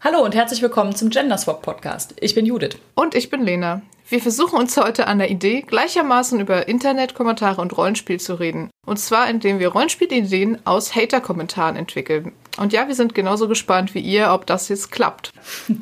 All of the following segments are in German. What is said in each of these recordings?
Hallo und herzlich willkommen zum Gender Swap Podcast. Ich bin Judith. Und ich bin Lena. Wir versuchen uns heute an der Idee, gleichermaßen über Internet, Kommentare und Rollenspiel zu reden. Und zwar, indem wir Rollenspielideen aus Hater-Kommentaren entwickeln. Und ja, wir sind genauso gespannt wie ihr, ob das jetzt klappt.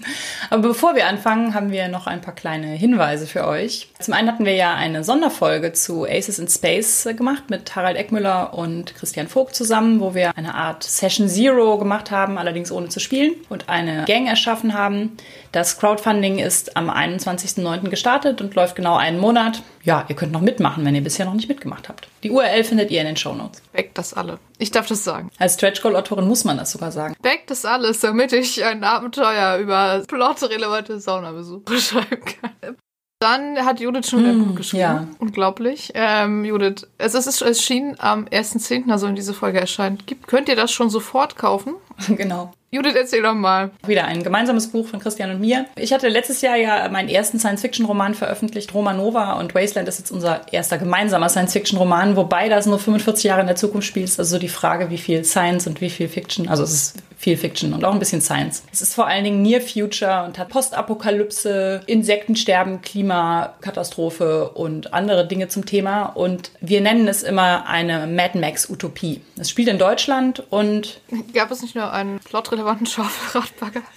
Aber bevor wir anfangen, haben wir noch ein paar kleine Hinweise für euch. Zum einen hatten wir ja eine Sonderfolge zu Aces in Space gemacht mit Harald Eckmüller und Christian Vogt zusammen, wo wir eine Art Session Zero gemacht haben, allerdings ohne zu spielen und eine Gang erschaffen haben. Das Crowdfunding ist am 21.09. gestartet und läuft genau einen Monat. Ja, ihr könnt noch mitmachen, wenn ihr bisher noch nicht mitgemacht habt. Die URL findet ihr in den Show Notes. Weg das alle. Ich darf das sagen. Als Stretch Goal-Autorin muss man das sogar sagen. Weg das alles, damit ich ein Abenteuer über plotrelevante Saunabesuche schreiben kann. Dann hat Judith schon ein Mm, Buch geschrieben. ja. Unglaublich. Ähm, Judith, es ist erschienen am 1.10., also wenn diese Folge erscheint. Gibt, könnt ihr das schon sofort kaufen? genau. Judith, erzähl doch mal. Wieder ein gemeinsames Buch von Christian und mir. Ich hatte letztes Jahr ja meinen ersten Science-Fiction-Roman veröffentlicht, Romanova, und Wasteland ist jetzt unser erster gemeinsamer Science-Fiction-Roman, wobei das nur 45 Jahre in der Zukunft spielt. Ist also so die Frage, wie viel Science und wie viel Fiction. Also es ist viel Fiction und auch ein bisschen Science. Es ist vor allen Dingen Near Future und hat Postapokalypse, Insektensterben, Klimakatastrophe und andere Dinge zum Thema. Und wir nennen es immer eine Mad Max-Utopie. Es spielt in Deutschland und Gab es nicht nur einen plotrelevanten Schaufelradbagger?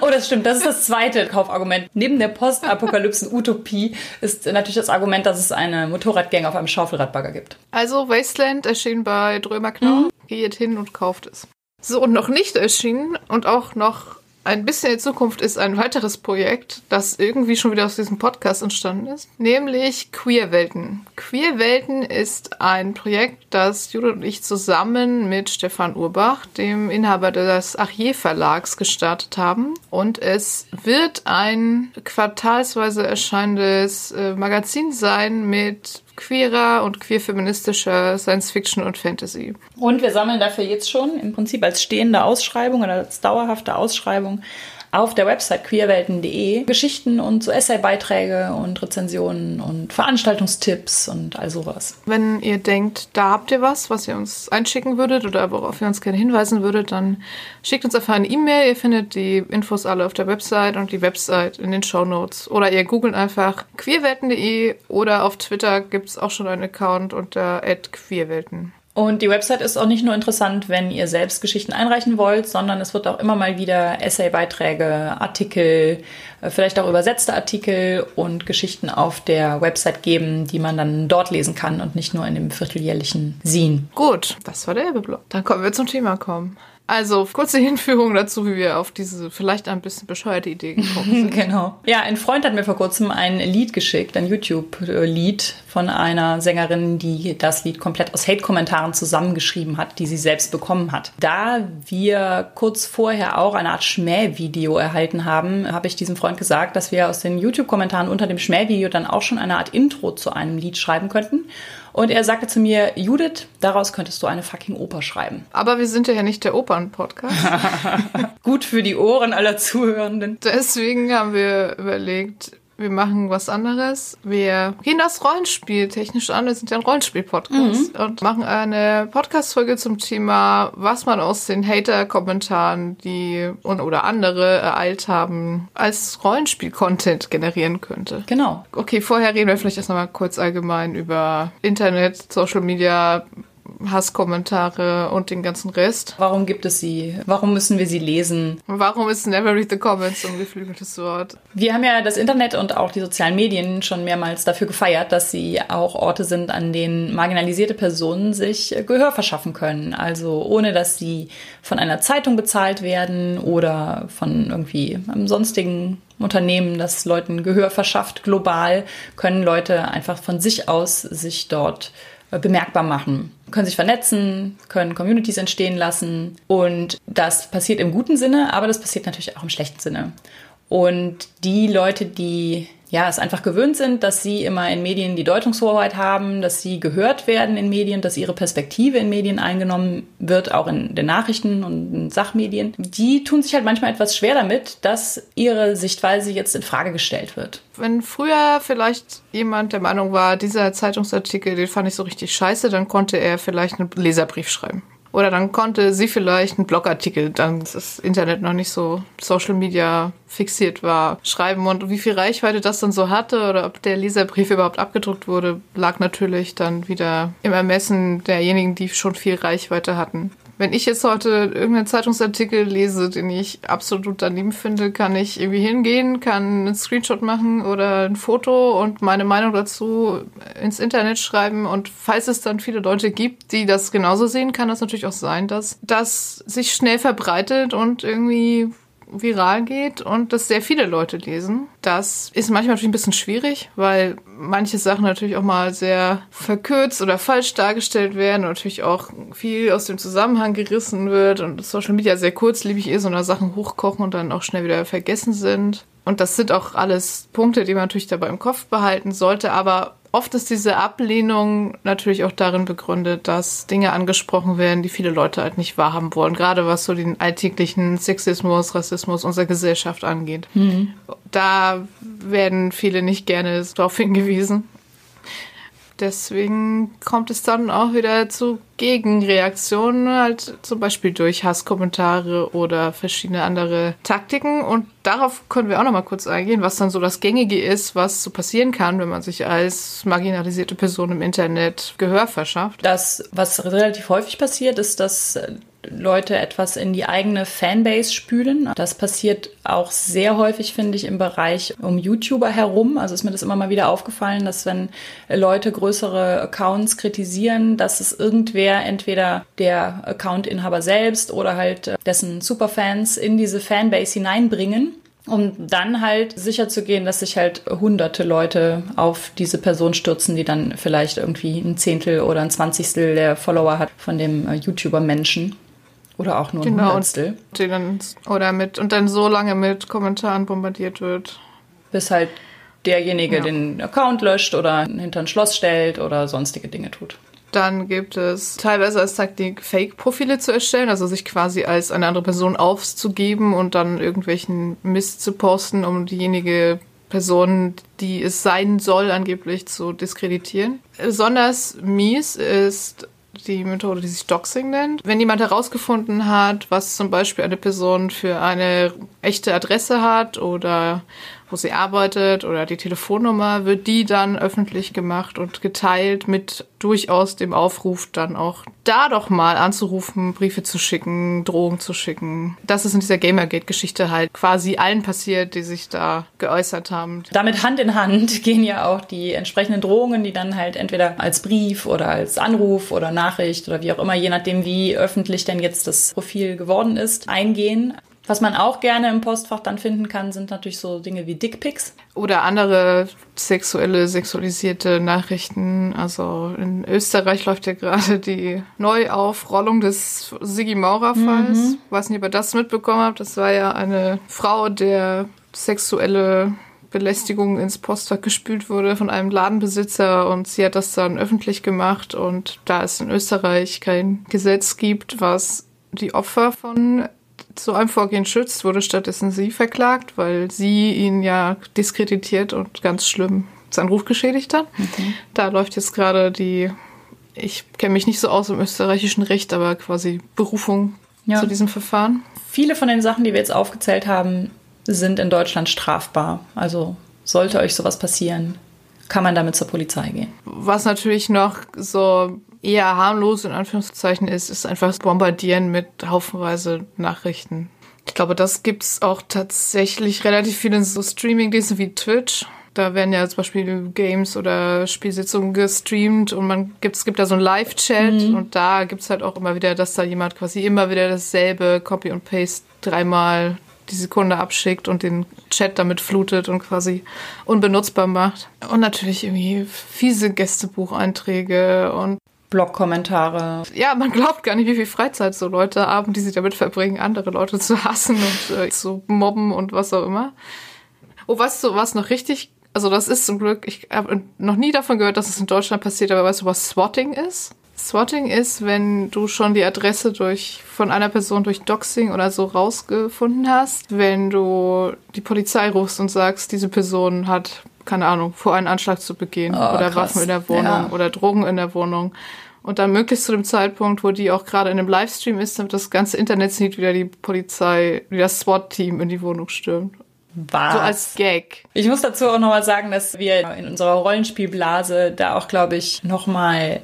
Oh, das stimmt. Das ist das zweite Kaufargument. Neben der Postapokalypsen-Utopie ist natürlich das Argument, dass es eine Motorradgang auf einem Schaufelradbagger gibt. Also Wasteland erschien bei Drömer Knau. Geht hin und kauft es. So, und noch nicht erschienen und auch noch ein bisschen in Zukunft ist ein weiteres Projekt, das irgendwie schon wieder aus diesem Podcast entstanden ist, nämlich Queerwelten. Queerwelten ist ein Projekt, das Judith und ich zusammen mit Stefan Urbach, dem Inhaber des Achier Verlags, gestartet haben. Und es wird ein quartalsweise erscheinendes äh, Magazin sein mit queerer und queer-feministischer Science-Fiction und Fantasy. Und wir sammeln dafür jetzt schon im Prinzip als stehende Ausschreibung oder als dauerhafte Ausschreibung auf der Website queerwelten.de Geschichten und so Essaybeiträge und Rezensionen und Veranstaltungstipps und all sowas. Wenn ihr denkt, da habt ihr was, was ihr uns einschicken würdet oder worauf ihr uns gerne hinweisen würdet, dann schickt uns einfach eine E-Mail. Ihr findet die Infos alle auf der Website und die Website in den Show Notes. Oder ihr googelt einfach queerwelten.de oder auf Twitter gibt es auch schon einen Account unter queerwelten. Und die Website ist auch nicht nur interessant, wenn ihr selbst Geschichten einreichen wollt, sondern es wird auch immer mal wieder Essaybeiträge, Artikel, äh, vielleicht auch übersetzte Artikel und Geschichten auf der Website geben, die man dann dort lesen kann und nicht nur in dem vierteljährlichen Sin. Gut, das war der Erbeblock. Dann kommen wir zum Thema kommen. Also, kurze Hinführung dazu, wie wir auf diese vielleicht ein bisschen bescheuerte Idee gekommen sind. Genau. Ja, ein Freund hat mir vor kurzem ein Lied geschickt, ein YouTube-Lied von einer Sängerin, die das Lied komplett aus Hate-Kommentaren zusammengeschrieben hat, die sie selbst bekommen hat. Da wir kurz vorher auch eine Art Schmähvideo erhalten haben, habe ich diesem Freund gesagt, dass wir aus den YouTube-Kommentaren unter dem Schmähvideo dann auch schon eine Art Intro zu einem Lied schreiben könnten. Und er sagte zu mir, Judith, daraus könntest du eine fucking Oper schreiben. Aber wir sind ja nicht der Opern-Podcast. Gut für die Ohren aller Zuhörenden. Deswegen haben wir überlegt, wir machen was anderes. Wir gehen das Rollenspiel technisch an. Wir sind ja ein Rollenspiel-Podcast und machen eine Podcast-Folge zum Thema, was man aus den Hater-Kommentaren, die und oder andere ereilt haben, als Rollenspiel-Content generieren könnte. Genau. Okay, vorher reden wir vielleicht erst noch mal kurz allgemein über Internet, Social Media, Hasskommentare und den ganzen Rest. Warum gibt es sie? Warum müssen wir sie lesen? Warum ist Never Read the Comments so ein geflügeltes Wort? Wir haben ja das Internet und auch die sozialen Medien schon mehrmals dafür gefeiert, dass sie auch Orte sind, an denen marginalisierte Personen sich Gehör verschaffen können. Also ohne, dass sie von einer Zeitung bezahlt werden oder von irgendwie einem sonstigen Unternehmen, das Leuten Gehör verschafft, global, können Leute einfach von sich aus sich dort äh, bemerkbar machen, können sich vernetzen, können Communities entstehen lassen und das passiert im guten Sinne, aber das passiert natürlich auch im schlechten Sinne. Und die Leute, die ja, es einfach gewöhnt sind, dass sie immer in Medien die Deutungshoheit haben, dass sie gehört werden in Medien, dass ihre Perspektive in Medien eingenommen wird, auch in den Nachrichten und in Sachmedien. Die tun sich halt manchmal etwas schwer damit, dass ihre Sichtweise jetzt in Frage gestellt wird. Wenn früher vielleicht jemand der Meinung war, dieser Zeitungsartikel, den fand ich so richtig scheiße, dann konnte er vielleicht einen Leserbrief schreiben. Oder dann konnte sie vielleicht einen Blogartikel, dann das Internet noch nicht so Social Media fixiert war, schreiben. Und wie viel Reichweite das dann so hatte oder ob der Leserbrief überhaupt abgedruckt wurde, lag natürlich dann wieder im Ermessen derjenigen, die schon viel Reichweite hatten. Wenn ich jetzt heute irgendeinen Zeitungsartikel lese, den ich absolut daneben finde, kann ich irgendwie hingehen, kann einen Screenshot machen oder ein Foto und meine Meinung dazu ins Internet schreiben. Und falls es dann viele Leute gibt, die das genauso sehen, kann das natürlich auch sein, dass das sich schnell verbreitet und irgendwie viral geht und das sehr viele Leute lesen. Das ist manchmal natürlich ein bisschen schwierig, weil manche Sachen natürlich auch mal sehr verkürzt oder falsch dargestellt werden und natürlich auch viel aus dem Zusammenhang gerissen wird und Social Media sehr kurzlebig ist und da Sachen hochkochen und dann auch schnell wieder vergessen sind. Und das sind auch alles Punkte, die man natürlich dabei im Kopf behalten sollte, aber Oft ist diese Ablehnung natürlich auch darin begründet, dass Dinge angesprochen werden, die viele Leute halt nicht wahrhaben wollen. Gerade was so den alltäglichen Sexismus, Rassismus unserer Gesellschaft angeht. Mhm. Da werden viele nicht gerne darauf hingewiesen deswegen kommt es dann auch wieder zu Gegenreaktionen, halt zum Beispiel durch Hasskommentare oder verschiedene andere Taktiken. Und darauf können wir auch noch mal kurz eingehen, was dann so das Gängige ist, was so passieren kann, wenn man sich als marginalisierte Person im Internet Gehör verschafft. Das, was relativ häufig passiert, ist, dass Leute etwas in die eigene Fanbase spülen. Das passiert auch sehr häufig, finde ich, im Bereich um YouTuber herum. Also ist mir das immer mal wieder aufgefallen, dass wenn Leute größere Accounts kritisieren, dass es irgendwer, entweder der Accountinhaber selbst oder halt dessen Superfans in diese Fanbase hineinbringen um dann halt sicher zu gehen, dass sich halt hunderte Leute auf diese Person stürzen, die dann vielleicht irgendwie ein Zehntel oder ein Zwanzigstel der Follower hat von dem YouTuber-Menschen. Oder auch nur genau, ein Hundertstel. Und, oder mit, und dann so lange mit Kommentaren bombardiert wird. Bis halt derjenige ja. den Account löscht oder hinter ein Schloss stellt oder sonstige Dinge tut. Dann gibt es teilweise als Taktik Fake-Profile zu erstellen, also sich quasi als eine andere Person aufzugeben und dann irgendwelchen Mist zu posten, um diejenige Person, die es sein soll, angeblich zu diskreditieren. Besonders mies ist die Methode, die sich Doxing nennt. Wenn jemand herausgefunden hat, was zum Beispiel eine Person für eine echte Adresse hat oder wo sie arbeitet oder die Telefonnummer, wird die dann öffentlich gemacht und geteilt mit durchaus dem Aufruf, dann auch da doch mal anzurufen, Briefe zu schicken, Drohungen zu schicken. Das ist in dieser Gamergate-Geschichte halt quasi allen passiert, die sich da geäußert haben. Damit Hand in Hand gehen ja auch die entsprechenden Drohungen, die dann halt entweder als Brief oder als Anruf oder Nachricht oder wie auch immer, je nachdem, wie öffentlich denn jetzt das Profil geworden ist, eingehen. Was man auch gerne im Postfach dann finden kann, sind natürlich so Dinge wie Dickpics. Oder andere sexuelle, sexualisierte Nachrichten. Also in Österreich läuft ja gerade die Neuaufrollung des Sigi Maurer-Falls. Mhm. Weiß nicht, ob ihr das mitbekommen habt. Das war ja eine Frau, der sexuelle Belästigung ins Postfach gespült wurde von einem Ladenbesitzer und sie hat das dann öffentlich gemacht und da es in Österreich kein Gesetz gibt, was die Opfer von so einem Vorgehen schützt, wurde stattdessen sie verklagt, weil sie ihn ja diskreditiert und ganz schlimm seinen Ruf geschädigt hat. Mhm. Da läuft jetzt gerade die, ich kenne mich nicht so aus im österreichischen Recht, aber quasi Berufung ja. zu diesem Verfahren. Viele von den Sachen, die wir jetzt aufgezählt haben, sind in Deutschland strafbar. Also sollte euch sowas passieren, kann man damit zur Polizei gehen. Was natürlich noch so eher harmlos in Anführungszeichen ist, ist einfach das Bombardieren mit haufenweise Nachrichten. Ich glaube, das gibt's auch tatsächlich relativ viel in so Streaming-Diensten wie Twitch. Da werden ja zum Beispiel Games oder Spielsitzungen gestreamt und man gibt, es gibt da so einen Live-Chat mhm. und da gibt's halt auch immer wieder, dass da jemand quasi immer wieder dasselbe Copy und Paste dreimal die Sekunde abschickt und den Chat damit flutet und quasi unbenutzbar macht. Und natürlich irgendwie fiese Gästebucheinträge und Blog-Kommentare. Ja, man glaubt gar nicht, wie viel Freizeit so Leute haben, die sie damit verbringen, andere Leute zu hassen und äh, zu mobben und was auch immer. Oh, weißt du, was noch richtig, also das ist zum Glück, ich habe noch nie davon gehört, dass es in Deutschland passiert, aber weißt du, was Swatting ist? Swatting ist, wenn du schon die Adresse durch, von einer Person durch Doxing oder so rausgefunden hast, wenn du die Polizei rufst und sagst, diese Person hat keine Ahnung, vor einen Anschlag zu begehen oh, oder krass. Waffen in der Wohnung ja. oder Drogen in der Wohnung. Und dann möglichst zu dem Zeitpunkt, wo die auch gerade in einem Livestream ist, damit das ganze Internet sieht, wie die Polizei, wie das SWAT-Team in die Wohnung stürmt. Was? So als Gag. Ich muss dazu auch nochmal sagen, dass wir in unserer Rollenspielblase da auch, glaube ich, nochmal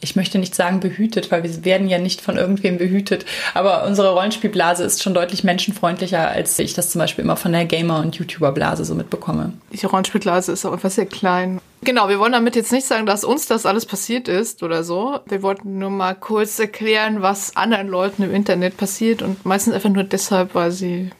ich möchte nicht sagen behütet, weil wir werden ja nicht von irgendwem behütet, aber unsere Rollenspielblase ist schon deutlich menschenfreundlicher, als ich das zum Beispiel immer von der Gamer- und YouTuber-Blase so mitbekomme. Die Rollenspielblase ist auch einfach sehr klein. Genau, wir wollen damit jetzt nicht sagen, dass uns das alles passiert ist oder so. Wir wollten nur mal kurz erklären, was anderen Leuten im Internet passiert und meistens einfach nur deshalb, weil sie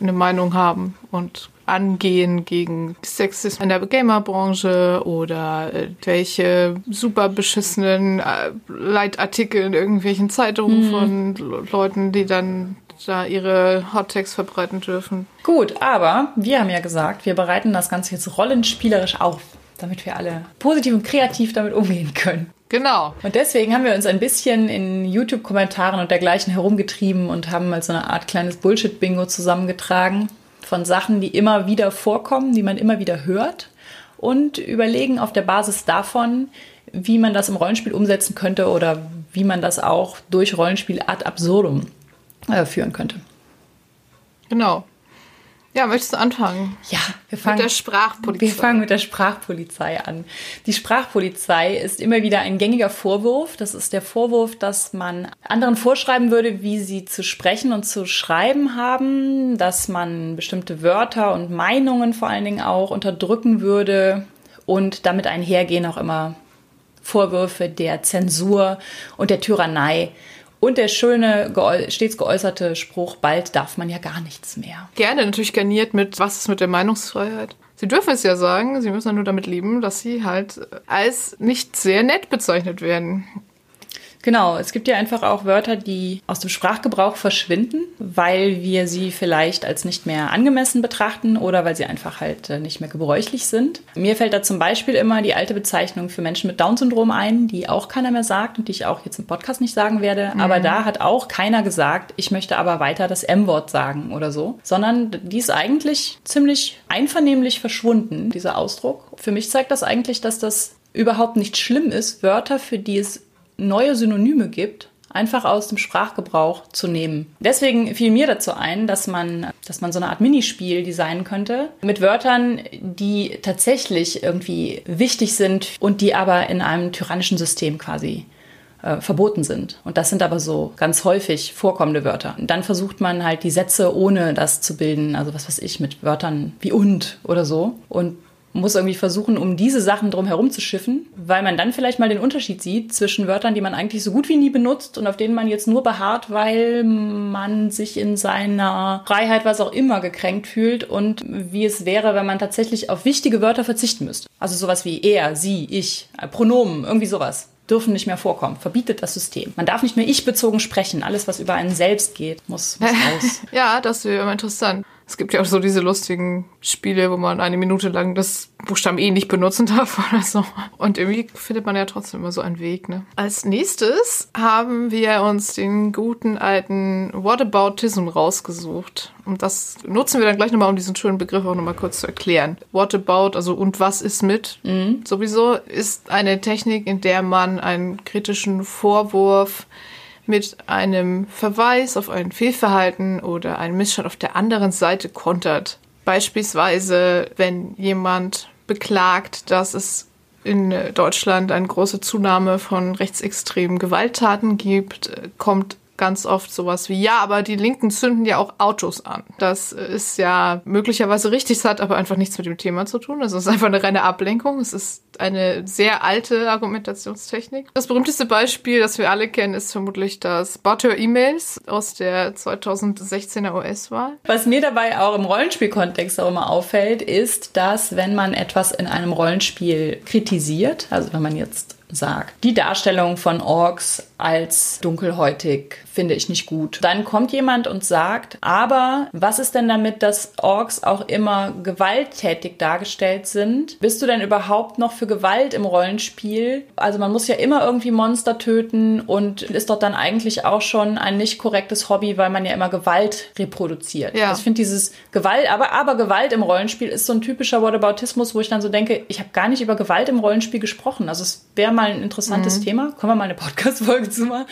eine Meinung haben und angehen gegen Sexismus in der Gamerbranche oder äh, welche super beschissenen äh, Leitartikel in irgendwelchen Zeitungen mhm. von Leuten, die dann da ihre Hottext verbreiten dürfen. Gut, aber wir haben ja gesagt, wir bereiten das Ganze jetzt rollenspielerisch auf, damit wir alle positiv und kreativ damit umgehen können. Genau. Und deswegen haben wir uns ein bisschen in YouTube-Kommentaren und dergleichen herumgetrieben und haben mal so eine Art kleines Bullshit-Bingo zusammengetragen von Sachen, die immer wieder vorkommen, die man immer wieder hört und überlegen auf der Basis davon, wie man das im Rollenspiel umsetzen könnte oder wie man das auch durch Rollenspiel ad absurdum äh, führen könnte. Genau. Ja, möchtest du anfangen? Ja, wir fangen mit der Sprachpolizei. Wir fangen mit der Sprachpolizei an. Die Sprachpolizei ist immer wieder ein gängiger Vorwurf. Das ist der Vorwurf, dass man anderen vorschreiben würde, wie sie zu sprechen und zu schreiben haben, dass man bestimmte Wörter und Meinungen vor allen Dingen auch unterdrücken würde und damit einhergehen auch immer Vorwürfe der Zensur und der Tyrannei und der schöne, stets geäußerte Spruch, bald darf man ja gar nichts mehr. Gerne, natürlich garniert mit, was ist mit der Meinungsfreiheit? Sie dürfen es ja sagen, sie müssen ja nur damit leben, dass sie halt als nicht sehr nett bezeichnet werden. Genau, es gibt ja einfach auch Wörter, die aus dem Sprachgebrauch verschwinden, weil wir sie vielleicht als nicht mehr angemessen betrachten oder weil sie einfach halt äh, nicht mehr gebräuchlich sind. Mir fällt da zum Beispiel immer die alte Bezeichnung für Menschen mit Down-Syndrom ein, die auch keiner mehr sagt und die ich auch jetzt im Podcast nicht sagen werde. Mhm. Aber da hat auch keiner gesagt, ich möchte aber weiter das M-Wort sagen oder so, sondern die ist eigentlich ziemlich einvernehmlich verschwunden, dieser Ausdruck. Für mich zeigt das eigentlich, dass das überhaupt nicht schlimm ist, Wörter, für die es neue Synonyme gibt, einfach aus dem Sprachgebrauch zu nehmen. Deswegen fiel mir dazu ein, dass man, dass man so eine Art Minispiel designen könnte mit Wörtern, die tatsächlich irgendwie wichtig sind und die aber in einem tyrannischen System quasi äh, verboten sind. Und das sind aber so ganz häufig vorkommende Wörter. Und dann versucht man halt die Sätze ohne das zu bilden, also was weiß ich, mit Wörtern wie und oder so. Und muss irgendwie versuchen, um diese Sachen drum herum zu schiffen, weil man dann vielleicht mal den Unterschied sieht zwischen Wörtern, die man eigentlich so gut wie nie benutzt und auf denen man jetzt nur beharrt, weil man sich in seiner Freiheit, was auch immer, gekränkt fühlt und wie es wäre, wenn man tatsächlich auf wichtige Wörter verzichten müsste. Also sowas wie er, sie, ich, Pronomen, irgendwie sowas dürfen nicht mehr vorkommen. Verbietet das System. Man darf nicht mehr ich-bezogen sprechen. Alles, was über einen selbst geht, muss, muss raus. ja, das wäre immer interessant. Es gibt ja auch so diese lustigen Spiele, wo man eine Minute lang das Buchstaben E nicht benutzen darf oder so. Und irgendwie findet man ja trotzdem immer so einen Weg, ne? Als nächstes haben wir uns den guten alten Whataboutism rausgesucht. Und das nutzen wir dann gleich nochmal, um diesen schönen Begriff auch nochmal kurz zu erklären. Whatabout, also und was ist mit? Mhm. Sowieso ist eine Technik, in der man einen kritischen Vorwurf mit einem Verweis auf ein Fehlverhalten oder einen Missstand auf der anderen Seite kontert. Beispielsweise, wenn jemand beklagt, dass es in Deutschland eine große Zunahme von rechtsextremen Gewalttaten gibt, kommt ganz oft sowas wie, ja, aber die Linken zünden ja auch Autos an. Das ist ja möglicherweise richtig, es hat aber einfach nichts mit dem Thema zu tun. Also es ist einfach eine reine Ablenkung. Es ist eine sehr alte Argumentationstechnik. Das berühmteste Beispiel, das wir alle kennen, ist vermutlich das Butter-E-Mails aus der 2016er US-Wahl. Was mir dabei auch im Rollenspielkontext auch immer auffällt, ist, dass wenn man etwas in einem Rollenspiel kritisiert, also wenn man jetzt sagt, die Darstellung von Orks als dunkelhäutig, finde ich nicht gut. Dann kommt jemand und sagt, aber was ist denn damit, dass Orks auch immer gewalttätig dargestellt sind? Bist du denn überhaupt noch für Gewalt im Rollenspiel? Also man muss ja immer irgendwie Monster töten und ist doch dann eigentlich auch schon ein nicht korrektes Hobby, weil man ja immer Gewalt reproduziert. Ja. Also ich finde dieses Gewalt, aber, aber Gewalt im Rollenspiel ist so ein typischer Whataboutismus, wo ich dann so denke, ich habe gar nicht über Gewalt im Rollenspiel gesprochen. Also es wäre mal ein interessantes mhm. Thema. Können wir mal eine Podcast-Folge zu machen?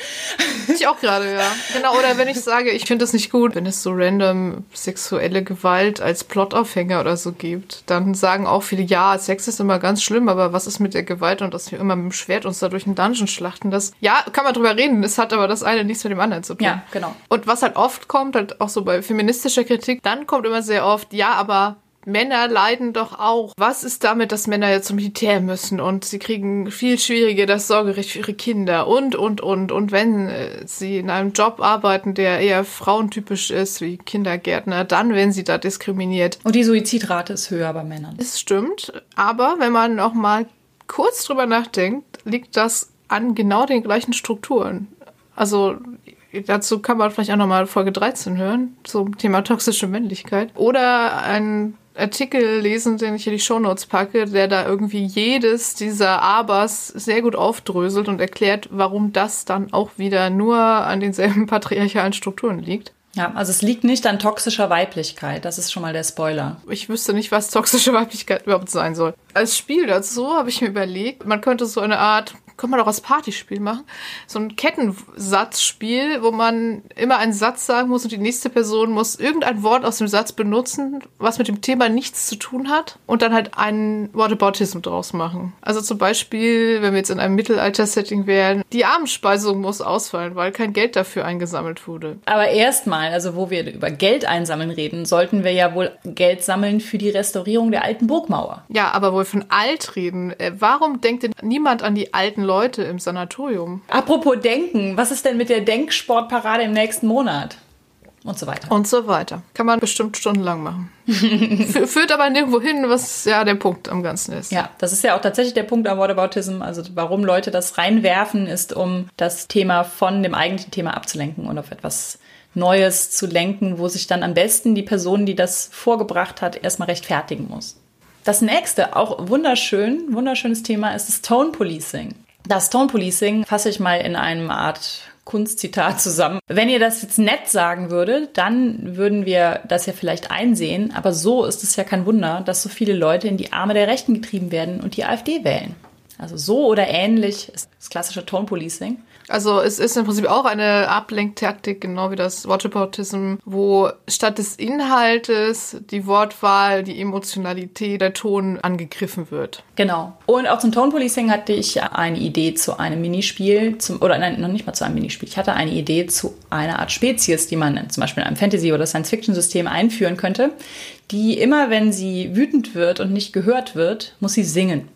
Ich auch gerade, ja. Genau, oder wenn ich sage, ich finde es nicht gut, wenn es so random sexuelle Gewalt als Plotaufhänger oder so gibt, dann sagen auch viele, ja, Sex ist immer ganz schlimm, aber was ist mit der Gewalt und dass wir immer mit dem Schwert uns da durch einen Dungeon schlachten? Das, ja, kann man drüber reden. Es hat aber das eine nichts mit dem anderen zu tun. Ja, genau. Und was halt oft kommt, halt auch so bei feministischer Kritik, dann kommt immer sehr oft, ja, aber Männer leiden doch auch. Was ist damit, dass Männer jetzt zum Militär müssen und sie kriegen viel schwieriger das Sorgerecht für ihre Kinder und, und, und. Und wenn äh, sie in einem Job arbeiten, der eher frauentypisch ist, wie Kindergärtner, dann werden sie da diskriminiert. Und die Suizidrate ist höher bei Männern. Es stimmt. Aber wenn man auch mal kurz drüber nachdenkt, liegt das an genau den gleichen Strukturen. Also dazu kann man vielleicht auch nochmal Folge 13 hören, zum Thema toxische Männlichkeit. Oder ein Artikel lesen, den ich in die Shownotes packe, der da irgendwie jedes dieser Abers sehr gut aufdröselt und erklärt, warum das dann auch wieder nur an denselben patriarchalen Strukturen liegt. Ja, also es liegt nicht an toxischer Weiblichkeit. Das ist schon mal der Spoiler. Ich wüsste nicht, was toxische Weiblichkeit überhaupt sein soll. Als Spiel dazu habe ich mir überlegt, man könnte so eine Art könnte man auch als Partyspiel machen. So ein Kettensatzspiel, wo man immer einen Satz sagen muss und die nächste Person muss irgendein Wort aus dem Satz benutzen, was mit dem Thema nichts zu tun hat und dann halt einen Whataboutism draus machen. Also zum Beispiel, wenn wir jetzt in einem Mittelalter-Setting wären, die Abendspeisung muss ausfallen, weil kein Geld dafür eingesammelt wurde. Aber erstmal, also wo wir über Geld einsammeln reden, sollten wir ja wohl Geld sammeln für die Restaurierung der alten Burgmauer. Ja, aber wo wir von alt reden, äh, warum denkt denn niemand an die alten Leute im Sanatorium. Apropos Denken, was ist denn mit der Denksportparade im nächsten Monat? Und so weiter. Und so weiter. Kann man bestimmt stundenlang machen. Führt aber nirgendwo hin, was ja der Punkt am Ganzen ist. Ja, das ist ja auch tatsächlich der Punkt am Whataboutism. Also warum Leute das reinwerfen, ist, um das Thema von dem eigentlichen Thema abzulenken und auf etwas Neues zu lenken, wo sich dann am besten die Person, die das vorgebracht hat, erstmal rechtfertigen muss. Das nächste, auch wunderschön, wunderschönes Thema ist das Tone Policing. Das Tone Policing fasse ich mal in einem Art Kunstzitat zusammen. Wenn ihr das jetzt nett sagen würdet, dann würden wir das ja vielleicht einsehen. Aber so ist es ja kein Wunder, dass so viele Leute in die Arme der Rechten getrieben werden und die AfD wählen. Also so oder ähnlich ist das klassische Tone Policing. Also es ist im Prinzip auch eine Ablenktaktik, genau wie das Whataboutism, wo statt des Inhaltes die Wortwahl, die Emotionalität, der Ton angegriffen wird. Genau. Und auch zum Tone Policing hatte ich eine Idee zu einem Minispiel, zum, oder nein, noch nicht mal zu einem Minispiel. Ich hatte eine Idee zu einer Art Spezies, die man zum Beispiel in einem Fantasy- oder Science-Fiction-System einführen könnte, die immer, wenn sie wütend wird und nicht gehört wird, muss sie singen.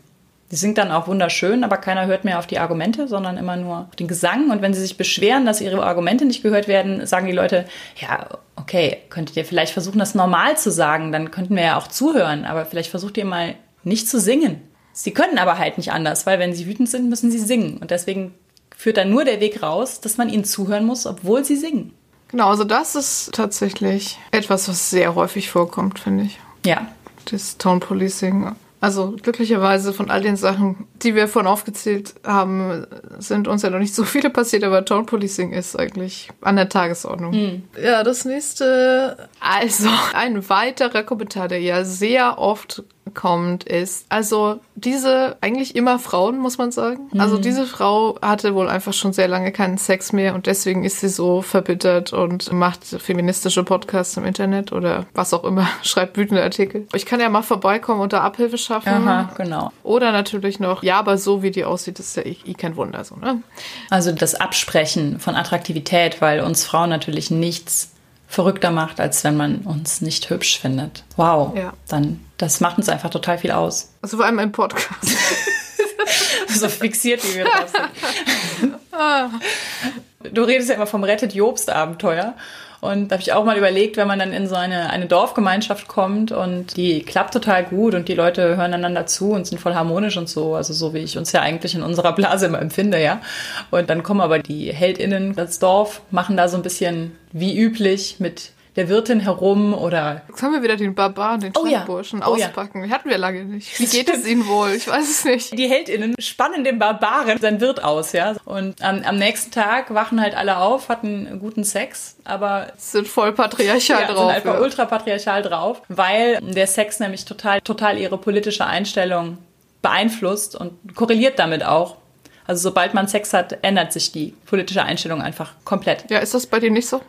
Die singt dann auch wunderschön, aber keiner hört mehr auf die Argumente, sondern immer nur den Gesang. Und wenn sie sich beschweren, dass ihre Argumente nicht gehört werden, sagen die Leute, ja, okay, könntet ihr vielleicht versuchen, das normal zu sagen, dann könnten wir ja auch zuhören, aber vielleicht versucht ihr mal nicht zu singen. Sie können aber halt nicht anders, weil wenn sie wütend sind, müssen sie singen. Und deswegen führt dann nur der Weg raus, dass man ihnen zuhören muss, obwohl sie singen. Genau, also das ist tatsächlich etwas, was sehr häufig vorkommt, finde ich. Ja. Das Tone Policing. Also glücklicherweise von all den Sachen, die wir vorhin aufgezählt haben, sind uns ja noch nicht so viele passiert, aber Tone Policing ist eigentlich an der Tagesordnung. Hm. Ja, das nächste, also ein weiterer Kommentar, der ja sehr oft kommt, ist, also diese eigentlich immer Frauen, muss man sagen. Mhm. Also diese Frau hatte wohl einfach schon sehr lange keinen Sex mehr und deswegen ist sie so verbittert und macht feministische Podcasts im Internet oder was auch immer, schreibt wütende Artikel. Ich kann ja mal vorbeikommen und da Abhilfe schaffen. Aha, genau. Oder natürlich noch, ja, aber so wie die aussieht, ist ja eh, eh kein Wunder so, ne? Also das Absprechen von Attraktivität, weil uns Frauen natürlich nichts verrückter macht, als wenn man uns nicht hübsch findet. Wow. Ja. Dann, das macht uns einfach total viel aus. Also vor allem im Podcast. so fixiert, wie wir drauf sind. Du redest ja immer vom Rettet Jobst Abenteuer. Und da habe ich auch mal überlegt, wenn man dann in so eine, eine Dorfgemeinschaft kommt und die klappt total gut und die Leute hören einander zu und sind voll harmonisch und so, also so wie ich uns ja eigentlich in unserer Blase immer empfinde, ja. Und dann kommen aber die HeldInnen ins Dorf, machen da so ein bisschen wie üblich mit der Wirtin herum oder. Jetzt haben wir wieder den Barbaren, den Oh ja. Stadtburschen Oh ja. auspacken. Die hatten wir lange nicht. Wie geht es ihnen wohl? Ich weiß es nicht. Die HeldInnen spannen dem Barbaren sein Wirt aus, ja. Und am, am nächsten Tag wachen halt alle auf, hatten guten Sex, aber Sind voll patriarchal ja, sind drauf. einfach ja. ultra patriarchal drauf, weil der Sex nämlich total, total ihre politische Einstellung beeinflusst und korreliert damit auch. Also sobald man Sex hat, ändert sich die politische Einstellung einfach komplett. Ja, ist das bei dir nicht so?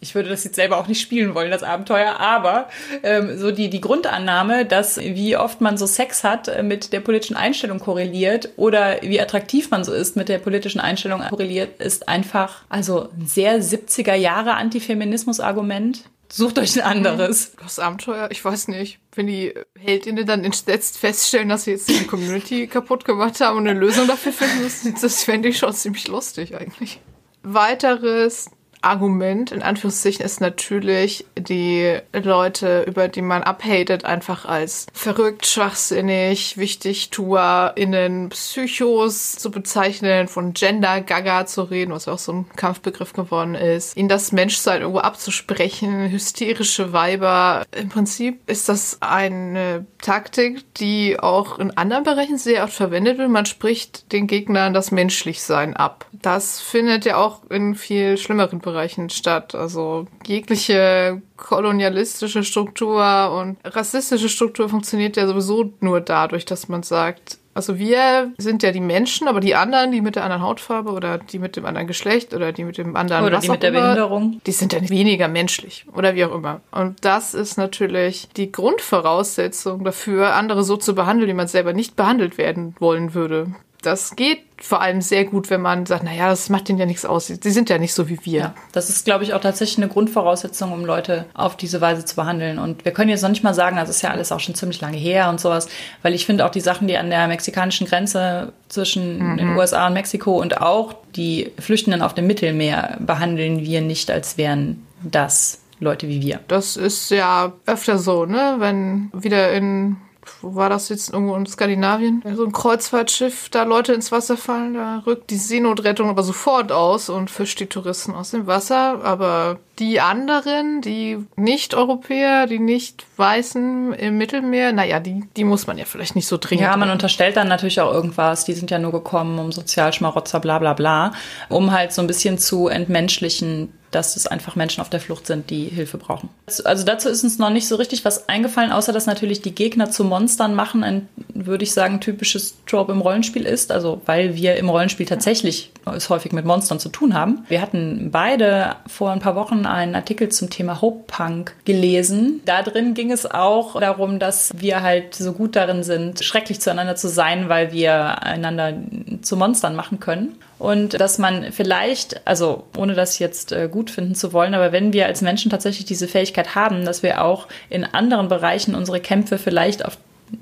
Ich würde das jetzt selber auch nicht spielen wollen, das Abenteuer, aber ähm, so die, die Grundannahme, dass wie oft man so Sex hat, äh, mit der politischen Einstellung korreliert oder wie attraktiv man so ist, mit der politischen Einstellung korreliert, ist einfach, also ein sehr 70er Jahre Antifeminismus-Argument. Sucht euch ein anderes. Das Abenteuer, ich weiß nicht. Wenn die Heldinnen dann entsetzt feststellen, dass sie jetzt die Community kaputt gemacht haben und eine Lösung dafür finden müssen, das fände ich schon ziemlich lustig eigentlich. Weiteres Argument, in Anführungszeichen, ist natürlich, die Leute, über die man abhatet, einfach als verrückt, schwachsinnig, WichtigtuerInnen, Psychos zu bezeichnen, von Gender-Gaga zu reden, was auch so ein Kampfbegriff geworden ist, ihnen das Menschsein irgendwo abzusprechen, hysterische Weiber. Im Prinzip ist das eine Taktik, die auch in anderen Bereichen sehr oft verwendet wird. Man spricht den Gegnern das Menschlichsein ab. Das findet ja auch in viel schlimmeren Bereichen statt. Also jegliche kolonialistische Struktur und rassistische Struktur funktioniert ja sowieso nur dadurch, dass man sagt, also wir sind ja die Menschen, aber die anderen, die mit der anderen Hautfarbe oder die mit dem anderen Geschlecht oder die mit dem anderen Oder die mit der Behinderung. die sind ja nicht weniger menschlich oder wie auch immer. Und das ist natürlich die Grundvoraussetzung dafür, andere so zu behandeln, wie man selber nicht behandelt werden wollen würde. Das geht vor allem sehr gut, wenn man sagt, naja, das macht denen ja nichts aus. Sie sind ja nicht so wie wir. Ja, das ist, glaube ich, auch tatsächlich eine Grundvoraussetzung, um Leute auf diese Weise zu behandeln. Und wir können jetzt noch nicht mal sagen, das ist ja alles auch schon ziemlich lange her und sowas, weil ich finde auch die Sachen, die an der mexikanischen Grenze zwischen den USA und Mexiko und auch die Flüchtenden auf dem Mittelmeer behandeln wir nicht, als wären das Leute wie wir. Das ist ja öfter so, ne? Wenn wieder in, wo war das jetzt, irgendwo in Skandinavien, so ein Kreuzfahrtschiff, da Leute ins Wasser fallen, da rückt die Seenotrettung aber sofort aus und fischt die Touristen aus dem Wasser. Aber die anderen, die Nicht-Europäer, die Nicht-Weißen im Mittelmeer, naja, die, die muss man ja vielleicht nicht so dringend. Ja, man unterstellt dann natürlich auch irgendwas. Die sind ja nur gekommen, um Sozialschmarotzer, bla bla bla, um halt so ein bisschen zu entmenschlichen, dass es einfach Menschen auf der Flucht sind, die Hilfe brauchen. Also dazu ist uns noch nicht so richtig was eingefallen, außer dass natürlich die Gegner zu Monstern machen ein, würde ich sagen, typisches Trope im Rollenspiel ist. Also weil wir im Rollenspiel tatsächlich es häufig mit Monstern zu tun haben. Wir hatten beide vor ein paar Wochen einen Artikel zum Thema Hope Punk gelesen. Da drin ging es auch darum, dass wir halt so gut darin sind, schrecklich zueinander zu sein, weil wir einander zu Monstern machen können. Und dass man vielleicht, also ohne das jetzt äh, gut finden zu wollen, aber wenn wir als Menschen tatsächlich diese Fähigkeit haben, dass wir auch in anderen Bereichen unsere Kämpfe vielleicht auf,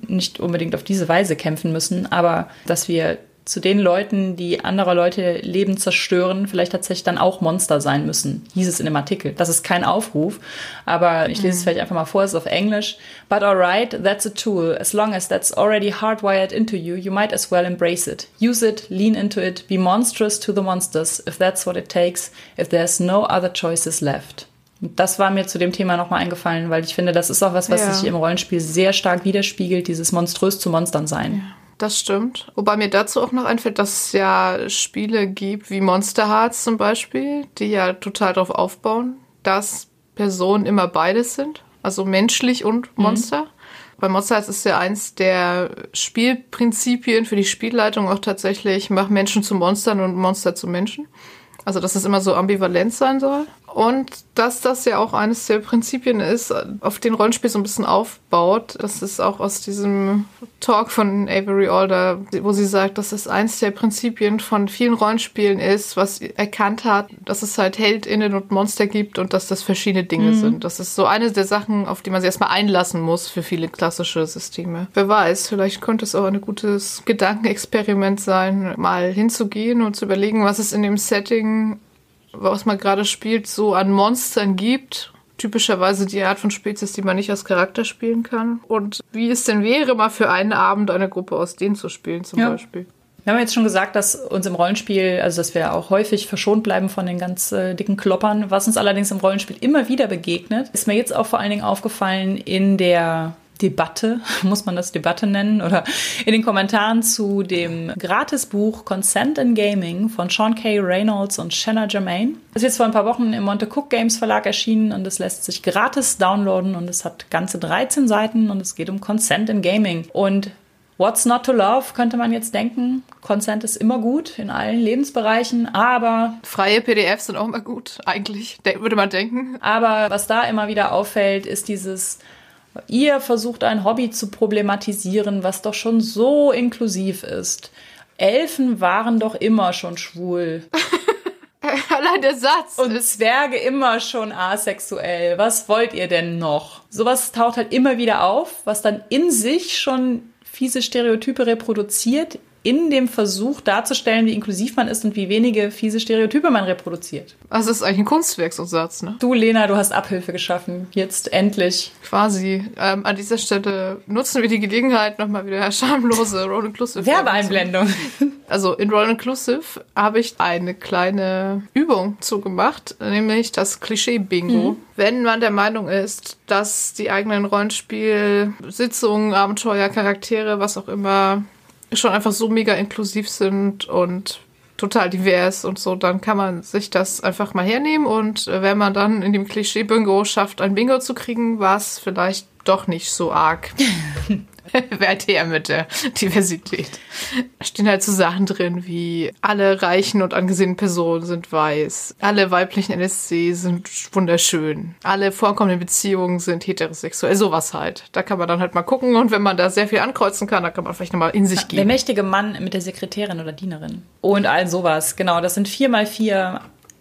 nicht unbedingt auf diese Weise kämpfen müssen, aber dass wir zu den Leuten, die anderer Leute Leben zerstören, vielleicht tatsächlich dann auch Monster sein müssen, hieß es in dem Artikel. Das ist kein Aufruf, aber ich lese es vielleicht einfach mal vor, es ist auf Englisch. But alright, that's a tool. As long as that's already hardwired into you, you might as well embrace it. Use it, lean into it, be monstrous to the monsters, if that's what it takes, if there's no other choices left. Das war mir zu dem Thema nochmal eingefallen, weil ich finde, das ist auch was, was Ja. sich im Rollenspiel sehr stark widerspiegelt, dieses monströs zu Monstern sein. Das stimmt. Wobei mir dazu auch noch einfällt, dass es ja Spiele gibt, wie Monster Hearts zum Beispiel, die ja total darauf aufbauen, dass Personen immer beides sind. Also menschlich und Monster. Bei Monster Hearts ist ja eins der Spielprinzipien für die Spielleitung auch tatsächlich, mach Menschen zu Monstern und Monster zu Menschen. Also, dass es immer so ambivalent sein soll. Und dass das ja auch eines der Prinzipien ist, auf den Rollenspiel so ein bisschen aufbaut. Das ist auch aus diesem Talk von Avery Alder, wo sie sagt, dass es eins der Prinzipien von vielen Rollenspielen ist, was erkannt hat, dass es halt HeldInnen und Monster gibt und dass das verschiedene Dinge sind. Das ist so eine der Sachen, auf die man sich erstmal einlassen muss für viele klassische Systeme. Wer weiß, vielleicht könnte es auch ein gutes Gedankenexperiment sein, mal hinzugehen und zu überlegen, was es in dem Setting was man gerade spielt, so an Monstern gibt. Typischerweise die Art von Spezies, die man nicht als Charakter spielen kann. Und wie es denn wäre, mal für einen Abend eine Gruppe aus denen zu spielen, zum ja. Beispiel. Wir haben jetzt schon gesagt, dass uns im Rollenspiel, also dass wir auch häufig verschont bleiben von den ganz äh, dicken Kloppern. Was uns allerdings im Rollenspiel immer wieder begegnet, ist mir jetzt auch vor allen Dingen aufgefallen in der Debatte, muss man das Debatte nennen, oder in den Kommentaren zu dem Gratisbuch Consent in Gaming von Sean K. Reynolds und Shanna Germain. Das ist jetzt vor ein paar Wochen im Monte Cook Games Verlag erschienen und es lässt sich gratis downloaden und es hat ganze 13 Seiten und es geht um Consent in Gaming. Und What's not to love, könnte man jetzt denken. Consent ist immer gut in allen Lebensbereichen, aber. Freie PDFs sind auch immer gut, eigentlich, würde man denken. Aber was da immer wieder auffällt, ist dieses, ihr versucht ein Hobby zu problematisieren, was doch schon so inklusiv ist. Elfen waren doch immer schon schwul. Allein der Satz. Und Zwerge immer schon asexuell. Was wollt ihr denn noch? Sowas taucht halt immer wieder auf, was dann in sich schon fiese Stereotype reproduziert, in dem Versuch darzustellen, wie inklusiv man ist und wie wenige fiese Stereotype man reproduziert. Also das ist eigentlich ein Kunstwerk, so ein Satz, ne? Du, Lena, du hast Abhilfe geschaffen. Jetzt endlich. Quasi. Ähm, an dieser Stelle nutzen wir die Gelegenheit, nochmal wieder schamlose Roll Inclusive. Werbeeinblendung. Also in Roll Inclusive habe ich eine kleine Übung zugemacht, nämlich das Klischee-Bingo. Mhm. Wenn man der Meinung ist, dass die eigenen Rollenspiel-Sitzungen, Abenteuer, Charaktere, was auch immer schon einfach so mega inklusiv sind und total divers und so, dann kann man sich das einfach mal hernehmen und äh, wenn man dann in dem Klischee-Bingo schafft, ein Bingo zu kriegen, war es vielleicht doch nicht so arg. Wert her mit der Diversität. Da stehen halt so Sachen drin wie alle reichen und angesehenen Personen sind weiß, alle weiblichen NSC sind wunderschön, alle vorkommenden Beziehungen sind heterosexuell, sowas halt. Da kann man dann halt mal gucken und wenn man da sehr viel ankreuzen kann, dann kann man vielleicht nochmal in sich gehen. Der mächtige Mann mit der Sekretärin oder Dienerin. Und all sowas, genau. Das sind vier mal vier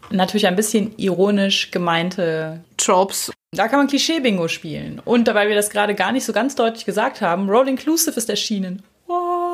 natürlich ein bisschen ironisch gemeinte Tropes. Da kann man Klischee-Bingo spielen. Und weil wir das gerade gar nicht so ganz deutlich gesagt haben, Roll Inclusive ist erschienen.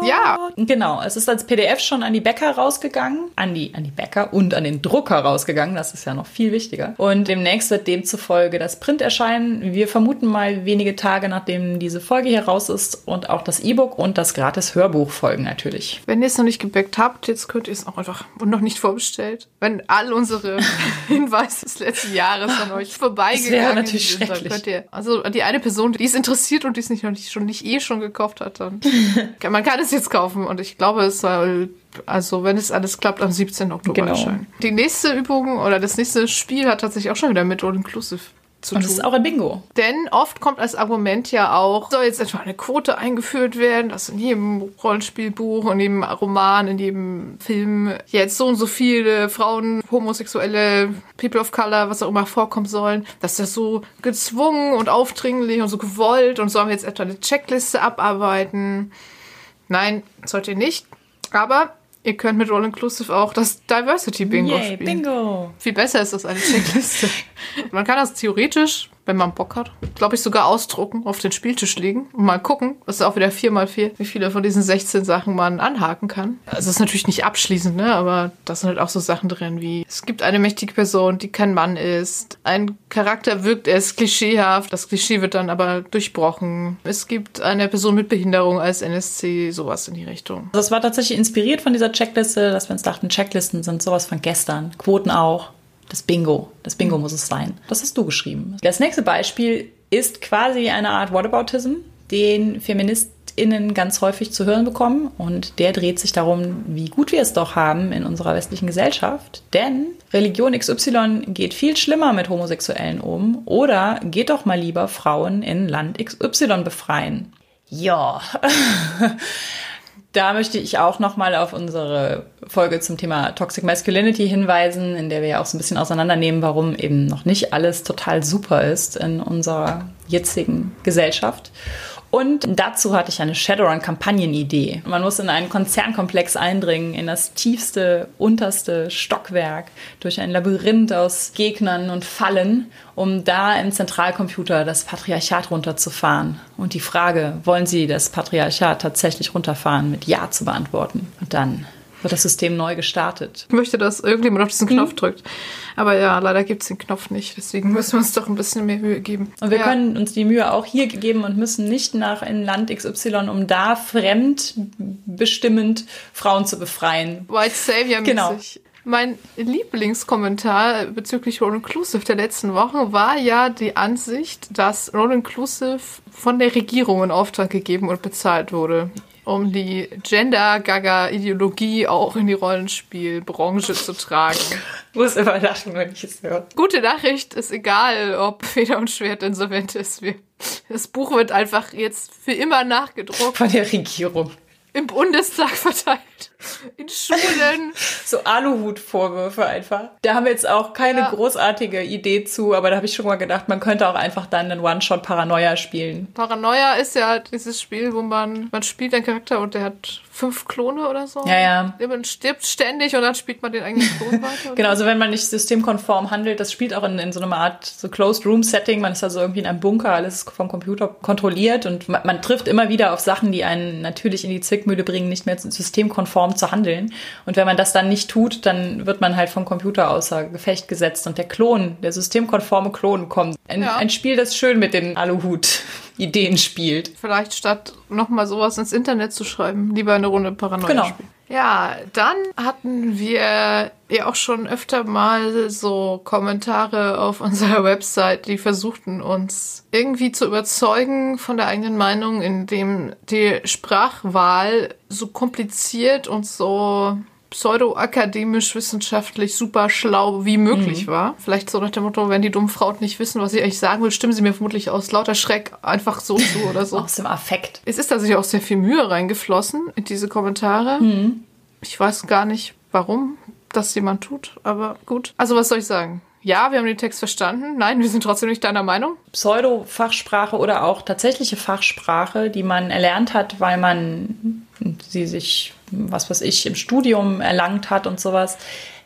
Ja. Genau, es ist als PDF schon an die Bäcker rausgegangen, an die, an die Bäcker und an den Drucker rausgegangen, das ist ja noch viel wichtiger. Und demnächst wird demzufolge das Print erscheinen. Wir vermuten mal wenige Tage, nachdem diese Folge hier raus ist und auch das E-Book und das gratis Hörbuch folgen natürlich. Wenn ihr es noch nicht gebackt habt, jetzt könnt ihr es auch einfach und noch nicht vorbestellt. Wenn all unsere Hinweise des letzten Jahres an euch vorbeigegangen natürlich sind, dann könnt ihr, also die eine Person, die es interessiert und die es nicht noch nicht, schon nicht eh schon gekauft hat, dann man kann es jetzt kaufen und ich glaube, es soll, also wenn es alles klappt, am 17. Oktober genau. erscheinen. Die nächste Übung oder das nächste Spiel hat tatsächlich auch schon wieder mit All Inclusive zu und tun. das ist auch ein Bingo. Denn oft kommt als Argument ja auch, soll jetzt etwa eine Quote eingeführt werden, dass in jedem Rollenspielbuch, in jedem Roman, in jedem Film jetzt so und so viele Frauen, Homosexuelle, People of Color, was auch immer vorkommen sollen, dass das so gezwungen und aufdringlich und so gewollt und sollen wir jetzt etwa eine Checkliste abarbeiten. Nein, sollt ihr nicht. Aber ihr könnt mit All Inclusive auch das Diversity Bingo Yay, spielen. Bingo! Viel besser ist das eine Checkliste. Man kann das theoretisch wenn man Bock hat. Glaube ich sogar ausdrucken, auf den Spieltisch legen und mal gucken. Das ist auch wieder 4x4, wie viele von diesen 16 Sachen man anhaken kann. Also das ist natürlich nicht abschließend, ne? aber da sind halt auch so Sachen drin wie, es gibt eine mächtige Person, die kein Mann ist. Ein Charakter wirkt erst klischeehaft, das Klischee wird dann aber durchbrochen. Es gibt eine Person mit Behinderung als NSC, sowas in die Richtung. Das war tatsächlich inspiriert von dieser Checkliste, dass wir uns dachten, Checklisten sind sowas von gestern. Quoten auch. Das Bingo. Das Bingo muss es sein. Das hast du geschrieben. Das nächste Beispiel ist quasi eine Art Whataboutism, den FeministInnen ganz häufig zu hören bekommen. Und der dreht sich darum, wie gut wir es doch haben in unserer westlichen Gesellschaft. Denn Religion XY geht viel schlimmer mit Homosexuellen um. Oder geht doch mal lieber Frauen in Land XY befreien. Ja. Da möchte ich auch nochmal auf unsere Folge zum Thema Toxic Masculinity hinweisen, in der wir ja auch so ein bisschen auseinandernehmen, warum eben noch nicht alles total super ist in unserer jetzigen Gesellschaft. Und dazu hatte ich eine Shadowrun-Kampagnenidee. Man muss in einen Konzernkomplex eindringen, in das tiefste, unterste Stockwerk, durch ein Labyrinth aus Gegnern und Fallen, um da im Zentralcomputer das Patriarchat runterzufahren. Und die Frage, wollen Sie das Patriarchat tatsächlich runterfahren, mit Ja zu beantworten. Und dann wird das System neu gestartet. Ich möchte, dass irgendjemand auf diesen Knopf drückt. Aber ja, leider gibt es den Knopf nicht. Deswegen müssen wir uns doch ein bisschen mehr Mühe geben. Und wir ja. können uns die Mühe auch hier geben und müssen nicht nach in Land XY, um da fremdbestimmend Frauen zu befreien. White Savior-mäßig. Genau. Mein Lieblingskommentar bezüglich Roll Inclusive der letzten Woche war ja die Ansicht, dass Roll Inclusive von der Regierung in Auftrag gegeben und bezahlt wurde, um die Gender-Gaga-Ideologie auch in die Rollenspielbranche zu tragen. Muss immer lachen, wenn ich es höre. Gute Nachricht ist egal, ob Feder und Schwert insolvent ist. Das Buch wird einfach jetzt für immer nachgedruckt. Von der Regierung. Im Bundestag verteilt. In Schulen. so Aluhut-Vorwürfe einfach. Da haben wir jetzt auch keine Ja. großartige Idee zu, aber da habe ich schon mal gedacht, man könnte auch einfach dann einen One-Shot-Paranoia spielen. Paranoia ist ja dieses Spiel, wo man, man spielt einen Charakter und der hat fünf Klone oder so. Ja, ja. Man stirbt ständig und dann spielt man den eigenen Klon weiter. Genau, also wenn man nicht systemkonform handelt, das spielt auch in, in so einer Art so Closed-Room-Setting. Man ist also irgendwie in einem Bunker, alles vom Computer kontrolliert und man, man trifft immer wieder auf Sachen, die einen natürlich in die Zwickmühle bringen, nicht mehr systemkonform zu handeln. Und wenn man das dann nicht tut, dann wird man halt vom Computer außer Gefecht gesetzt und der Klon, der systemkonforme Klon kommt. Ein, Ja. ein Spiel, das schön mit den Aluhut-Ideen spielt. Vielleicht statt nochmal sowas ins Internet zu schreiben, lieber eine Runde Paranoia Genau. spielen. Ja, dann hatten wir ja auch schon öfter mal so Kommentare auf unserer Website, die versuchten uns irgendwie zu überzeugen von der eigenen Meinung, indem die Sprachwahl so kompliziert und so pseudo-akademisch, wissenschaftlich super schlau wie möglich war. Vielleicht so nach dem Motto, wenn die dummen Frauen nicht wissen, was ich eigentlich sagen will, stimmen sie mir vermutlich aus lauter Schreck einfach so zu oder so. Aus dem Affekt. Es ist tatsächlich auch sehr viel Mühe reingeflossen in diese Kommentare. Ich weiß gar nicht, warum das jemand tut, aber gut. Also was soll ich sagen? Ja, wir haben den Text verstanden. Nein, wir sind trotzdem nicht deiner Meinung. Pseudo-Fachsprache oder auch tatsächliche Fachsprache, die man erlernt hat, weil man sie sich, was weiß ich, im Studium erlangt hat und sowas.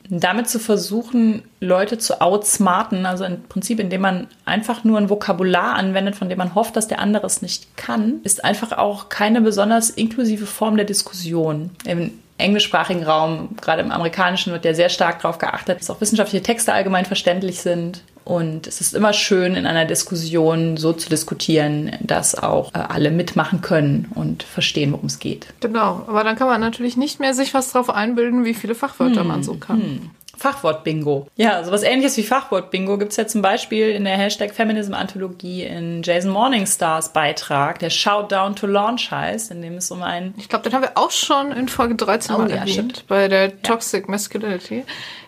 Damit zu versuchen, Leute zu outsmarten, also im Prinzip, indem man einfach nur ein Vokabular anwendet, von dem man hofft, dass der andere es nicht kann, ist einfach auch keine besonders inklusive Form der Diskussion. Im englischsprachigen Raum, gerade im amerikanischen, wird ja sehr stark darauf geachtet, dass auch wissenschaftliche Texte allgemein verständlich sind. Und es ist immer schön, in einer Diskussion so zu diskutieren, dass auch äh, alle mitmachen können und verstehen, worum es geht. Genau, aber dann kann man natürlich nicht mehr sich was drauf einbilden, wie viele Fachwörter man so kann. Fachwort-Bingo. Ja, sowas ähnliches wie Fachwort-Bingo gibt es ja zum Beispiel in der Hashtag Feminism-Anthologie in Jason Morningstars Beitrag, der Shoutdown to Launch heißt, in dem es um einen Ich glaube, den haben wir auch schon in Folge 13 Oh, mal ja, erwähnt, stimmt. bei der Toxic Masculinity.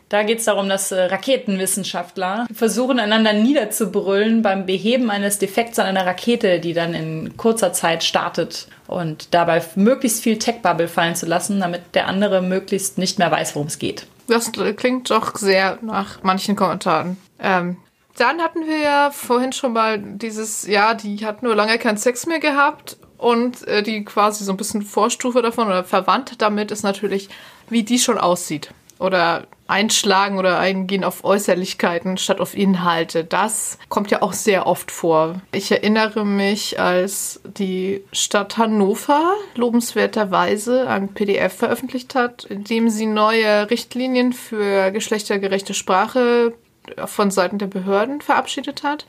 Da geht es darum, dass äh, Raketenwissenschaftler versuchen, einander niederzubrüllen beim Beheben eines Defekts an einer Rakete, die dann in kurzer Zeit startet und dabei möglichst viel Tech-Bubble fallen zu lassen, damit der andere möglichst nicht mehr weiß, worum es geht. Das klingt doch sehr nach manchen Kommentaren. Ähm, dann hatten wir ja vorhin schon mal dieses, ja, die hat nur lange keinen Sex mehr gehabt und äh, die quasi so ein bisschen Vorstufe davon oder verwandt damit ist natürlich, wie die schon aussieht. Oder einschlagen oder eingehen auf Äußerlichkeiten statt auf Inhalte. Das kommt ja auch sehr oft vor. Ich erinnere mich, als die Stadt Hannover lobenswerterweise ein PDF veröffentlicht hat, in dem sie neue Richtlinien für geschlechtergerechte Sprache von Seiten der Behörden verabschiedet hat.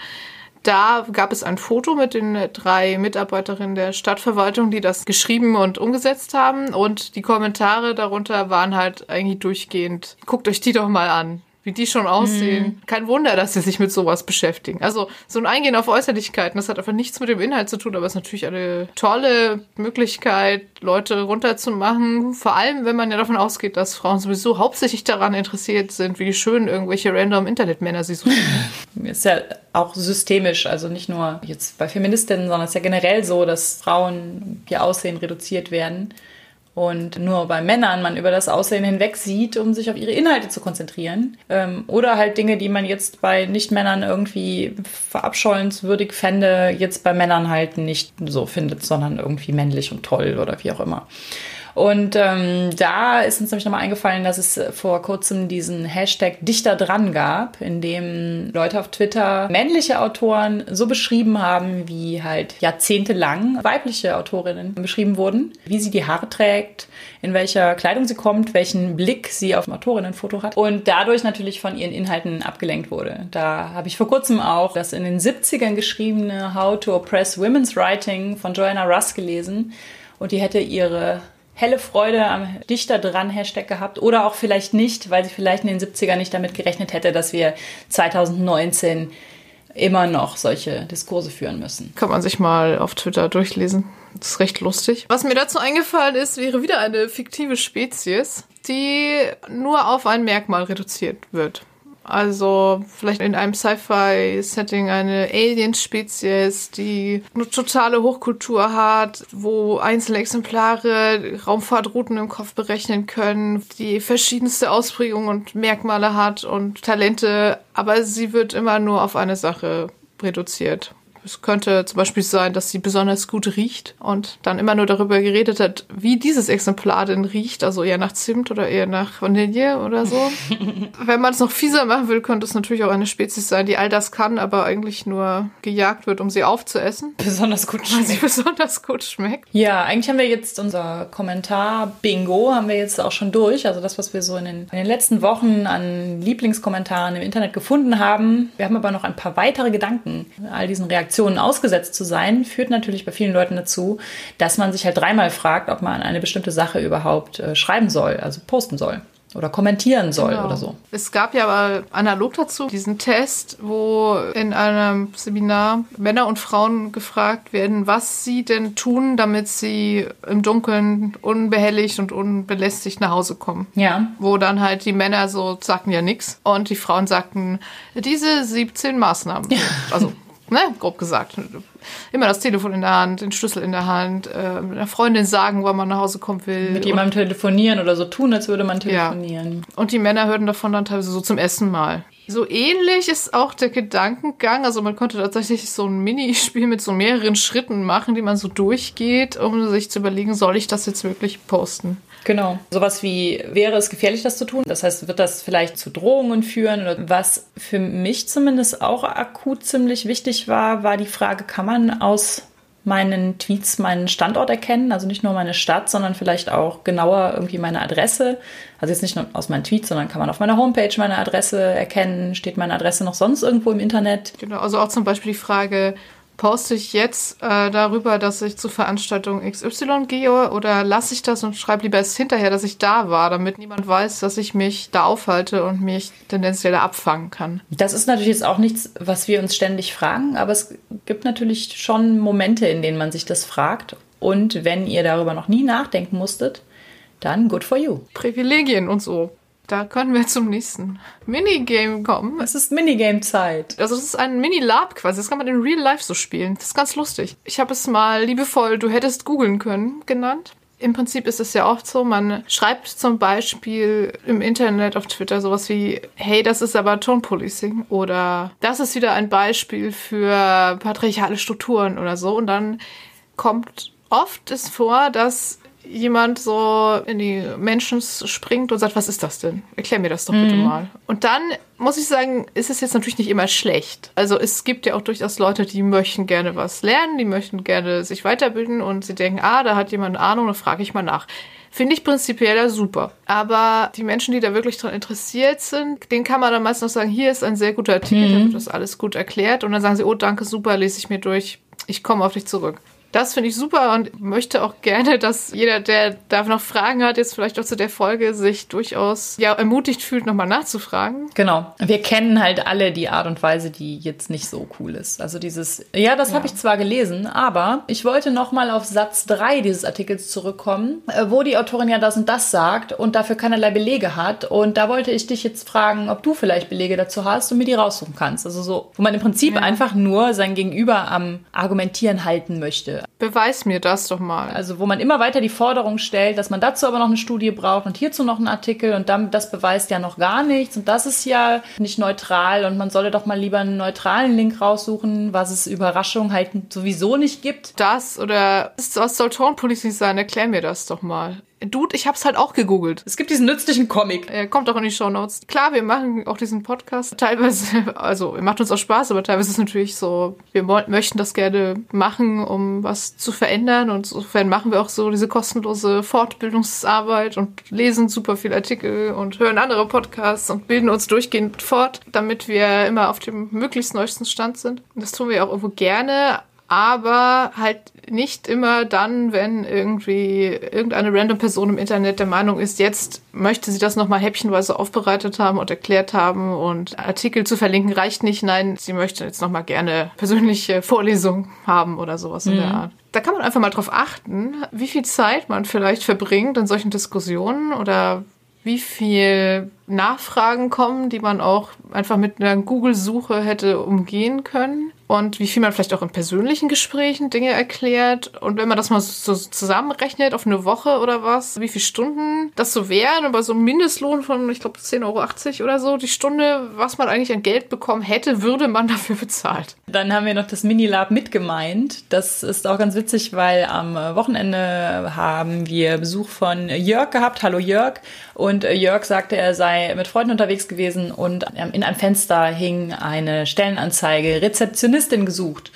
Da gab es ein Foto mit den drei Mitarbeiterinnen der Stadtverwaltung, die das geschrieben und umgesetzt haben. Und die Kommentare darunter waren halt eigentlich durchgehend, guckt euch die doch mal an, wie die schon aussehen. Kein Wunder, dass sie sich mit sowas beschäftigen. Also so ein Eingehen auf Äußerlichkeiten, das hat einfach nichts mit dem Inhalt zu tun, aber es ist natürlich eine tolle Möglichkeit, Leute runterzumachen. Vor allem, wenn man ja davon ausgeht, dass Frauen sowieso hauptsächlich daran interessiert sind, wie schön irgendwelche random Internetmänner sie suchen. Ist ja auch systemisch, also nicht nur jetzt bei Feministinnen, sondern es ist ja generell so, dass Frauen ihr Aussehen reduziert werden und nur bei Männern man über das Aussehen hinweg sieht, um sich auf ihre Inhalte zu konzentrieren. Ähm, oder halt Dinge, die man jetzt bei Nicht-Männern irgendwie verabscheuenswürdig fände, jetzt bei Männern halt nicht so findet, sondern irgendwie männlich und toll oder wie auch immer. Und ähm, da ist uns nämlich nochmal eingefallen, dass es vor kurzem diesen Hashtag Dichter dran gab, in dem Leute auf Twitter männliche Autoren so beschrieben haben, wie halt jahrzehntelang weibliche Autorinnen beschrieben wurden, wie sie die Haare trägt, in welcher Kleidung sie kommt, welchen Blick sie auf dem Autorinnenfoto hat und dadurch natürlich von ihren Inhalten abgelenkt wurde. Da habe ich vor kurzem auch das in den 70ern geschriebene How to Oppress Women's Writing von Joanna Russ gelesen und die hätte ihre helle Freude am Dichter dran Hashtag gehabt oder auch vielleicht nicht, weil sie vielleicht in den 70ern nicht damit gerechnet hätte, dass wir 2019 immer noch solche Diskurse führen müssen. Kann man sich mal auf Twitter durchlesen. Das ist recht lustig. Was mir dazu eingefallen ist, wäre wieder eine fiktive Spezies, die nur auf ein Merkmal reduziert wird. Also vielleicht in einem Sci-Fi-Setting eine Alien-Spezies, die eine totale Hochkultur hat, wo einzelne Exemplare Raumfahrtrouten im Kopf berechnen können, die verschiedenste Ausprägungen und Merkmale hat und Talente, aber sie wird immer nur auf eine Sache reduziert. Es könnte zum Beispiel sein, dass sie besonders gut riecht und dann immer nur darüber geredet hat, wie dieses Exemplar denn riecht, also eher nach Zimt oder eher nach Vanille oder so. Wenn man es noch fieser machen will, könnte es natürlich auch eine Spezies sein, die all das kann, aber eigentlich nur gejagt wird, um sie aufzuessen. Besonders gut schmeckt. Weil sie besonders gut schmeckt. Ja, eigentlich haben wir jetzt unser Kommentar-Bingo haben wir jetzt auch schon durch. Also das, was wir so in den, in den letzten Wochen an Lieblingskommentaren im Internet gefunden haben. Wir haben aber noch ein paar weitere Gedanken all diesen Reaktionen Reaktionen ausgesetzt zu sein, führt natürlich bei vielen Leuten dazu, dass man sich halt dreimal fragt, ob man eine bestimmte Sache überhaupt äh, schreiben soll, also posten soll oder kommentieren soll genau. oder so. Es gab ja aber analog dazu diesen Test, wo in einem Seminar Männer und Frauen gefragt werden, was sie denn tun, damit sie im Dunkeln unbehelligt und unbelästigt nach Hause kommen. Ja. Wo dann halt die Männer so sagten ja nichts und die Frauen sagten diese 17 Maßnahmen. Ja. Also ne, grob gesagt. Immer das Telefon in der Hand, den Schlüssel in der Hand, äh, einer Freundin sagen, wann man nach Hause kommen will. Mit jemandem telefonieren oder so tun, als würde man telefonieren. Ja. Und die Männer hörten davon dann teilweise so zum Essen mal. So ähnlich ist auch der Gedankengang. Also man konnte tatsächlich so ein Minispiel mit so mehreren Schritten machen, die man so durchgeht, um sich zu überlegen, soll ich das jetzt wirklich posten? Genau. Sowas wie, wäre es gefährlich, das zu tun? Das heißt, wird das vielleicht zu Drohungen führen? Was für mich zumindest auch akut ziemlich wichtig war, war die Frage, kann man aus meinen Tweets meinen Standort erkennen, also nicht nur meine Stadt, sondern vielleicht auch genauer irgendwie meine Adresse. Also jetzt nicht nur aus meinen Tweets, sondern kann man auf meiner Homepage meine Adresse erkennen. Steht meine Adresse noch sonst irgendwo im Internet? Genau, also auch zum Beispiel die Frage, poste ich jetzt äh, darüber, dass ich zur Veranstaltung XY gehe oder lasse ich das und schreibe lieber erst hinterher, dass ich da war, damit niemand weiß, dass ich mich da aufhalte und mich tendenziell abfangen kann. Das ist natürlich jetzt auch nichts, was wir uns ständig fragen, aber es gibt natürlich schon Momente, in denen man sich das fragt. Und wenn ihr darüber noch nie nachdenken musstet, dann good for you. Privilegien und so. Da können wir zum nächsten Minigame kommen. Es ist Minigame-Zeit. Also es ist ein Mini-Lab quasi. Das kann man in Real Life so spielen. Das ist ganz lustig. Ich habe es mal liebevoll, du hättest googeln können, genannt. Im Prinzip ist es ja oft so, man schreibt zum Beispiel im Internet auf Twitter sowas wie, hey, das ist aber Tonpolicing oder das ist wieder ein Beispiel für patriarchale Strukturen oder so. Und dann kommt oft es vor, dass jemand so in die Menschen springt und sagt, was ist das denn? Erklär mir das doch bitte mhm. mal. Und dann muss ich sagen, ist es jetzt natürlich nicht immer schlecht. Also es gibt ja auch durchaus Leute, die möchten gerne was lernen, die möchten gerne sich weiterbilden und sie denken, ah, da hat jemand Ahnung, dann frage ich mal nach. Finde ich prinzipiell super. Aber die Menschen, die da wirklich dran interessiert sind, denen kann man dann meist noch sagen, hier ist ein sehr guter Artikel, mhm. da wird das alles gut erklärt. Und dann sagen sie, oh, danke, super, lese ich mir durch. Ich komme auf dich zurück. Das finde ich super und möchte auch gerne, dass jeder, der da noch Fragen hat, jetzt vielleicht auch zu der Folge, sich durchaus ja ermutigt fühlt, nochmal nachzufragen. Genau. Wir kennen halt alle die Art und Weise, die jetzt nicht so cool ist. Also dieses, ja, das ja. habe ich zwar gelesen, aber ich wollte nochmal auf Satz 3 dieses Artikels zurückkommen, äh, wo die Autorin ja das und das sagt und dafür keinerlei Belege hat. Und da wollte ich dich jetzt fragen, ob du vielleicht Belege dazu hast und mir die raussuchen kannst. Also so, wo man im Prinzip ja. einfach nur sein Gegenüber am Argumentieren halten möchte. Beweis mir das doch mal. Also wo man immer weiter die Forderung stellt, dass man dazu aber noch eine Studie braucht und hierzu noch einen Artikel und dann, das beweist ja noch gar nichts und das ist ja nicht neutral und man solle doch mal lieber einen neutralen Link raussuchen, was es Überraschung halt sowieso nicht gibt. Das oder was soll Tonpolitik sein? Erklär mir das doch mal. Dude, ich hab's halt auch gegoogelt. Es gibt diesen nützlichen Comic. Er kommt auch in die Show Notes. Klar, wir machen auch diesen Podcast. Teilweise, also, er macht uns auch Spaß, aber teilweise ist es natürlich so, wir möchten das gerne machen, um was zu verändern. Und insofern machen wir auch so diese kostenlose Fortbildungsarbeit und lesen super viele Artikel und hören andere Podcasts und bilden uns durchgehend fort, damit wir immer auf dem möglichst neuesten Stand sind. Und das tun wir auch irgendwo gerne, aber halt nicht immer dann, wenn irgendwie irgendeine random Person im Internet der Meinung ist, jetzt möchte sie das nochmal häppchenweise aufbereitet haben und erklärt haben und Artikel zu verlinken reicht nicht. Nein, sie möchte jetzt nochmal gerne persönliche Vorlesungen haben oder sowas mhm. in der mhm. Art. Da kann man einfach mal drauf achten, wie viel Zeit man vielleicht verbringt in solchen Diskussionen oder wie viel Nachfragen kommen, die man auch einfach mit einer Google-Suche hätte umgehen können und wie viel man vielleicht auch in persönlichen Gesprächen Dinge erklärt. Und wenn man das mal so zusammenrechnet auf eine Woche oder was, wie viele Stunden das so wären, aber so ein Mindestlohn von, ich glaube, 10,80 Euro oder so, die Stunde, was man eigentlich an Geld bekommen hätte, würde man dafür bezahlt. Dann haben wir noch das Minilab mitgemeint. Das ist auch ganz witzig, weil am Wochenende haben wir Besuch von Jörg gehabt. Hallo Jörg. Und Jörg sagte, er sei mit Freunden unterwegs gewesen und in einem Fenster hing eine Stellenanzeige, Rezeptionistin gesucht.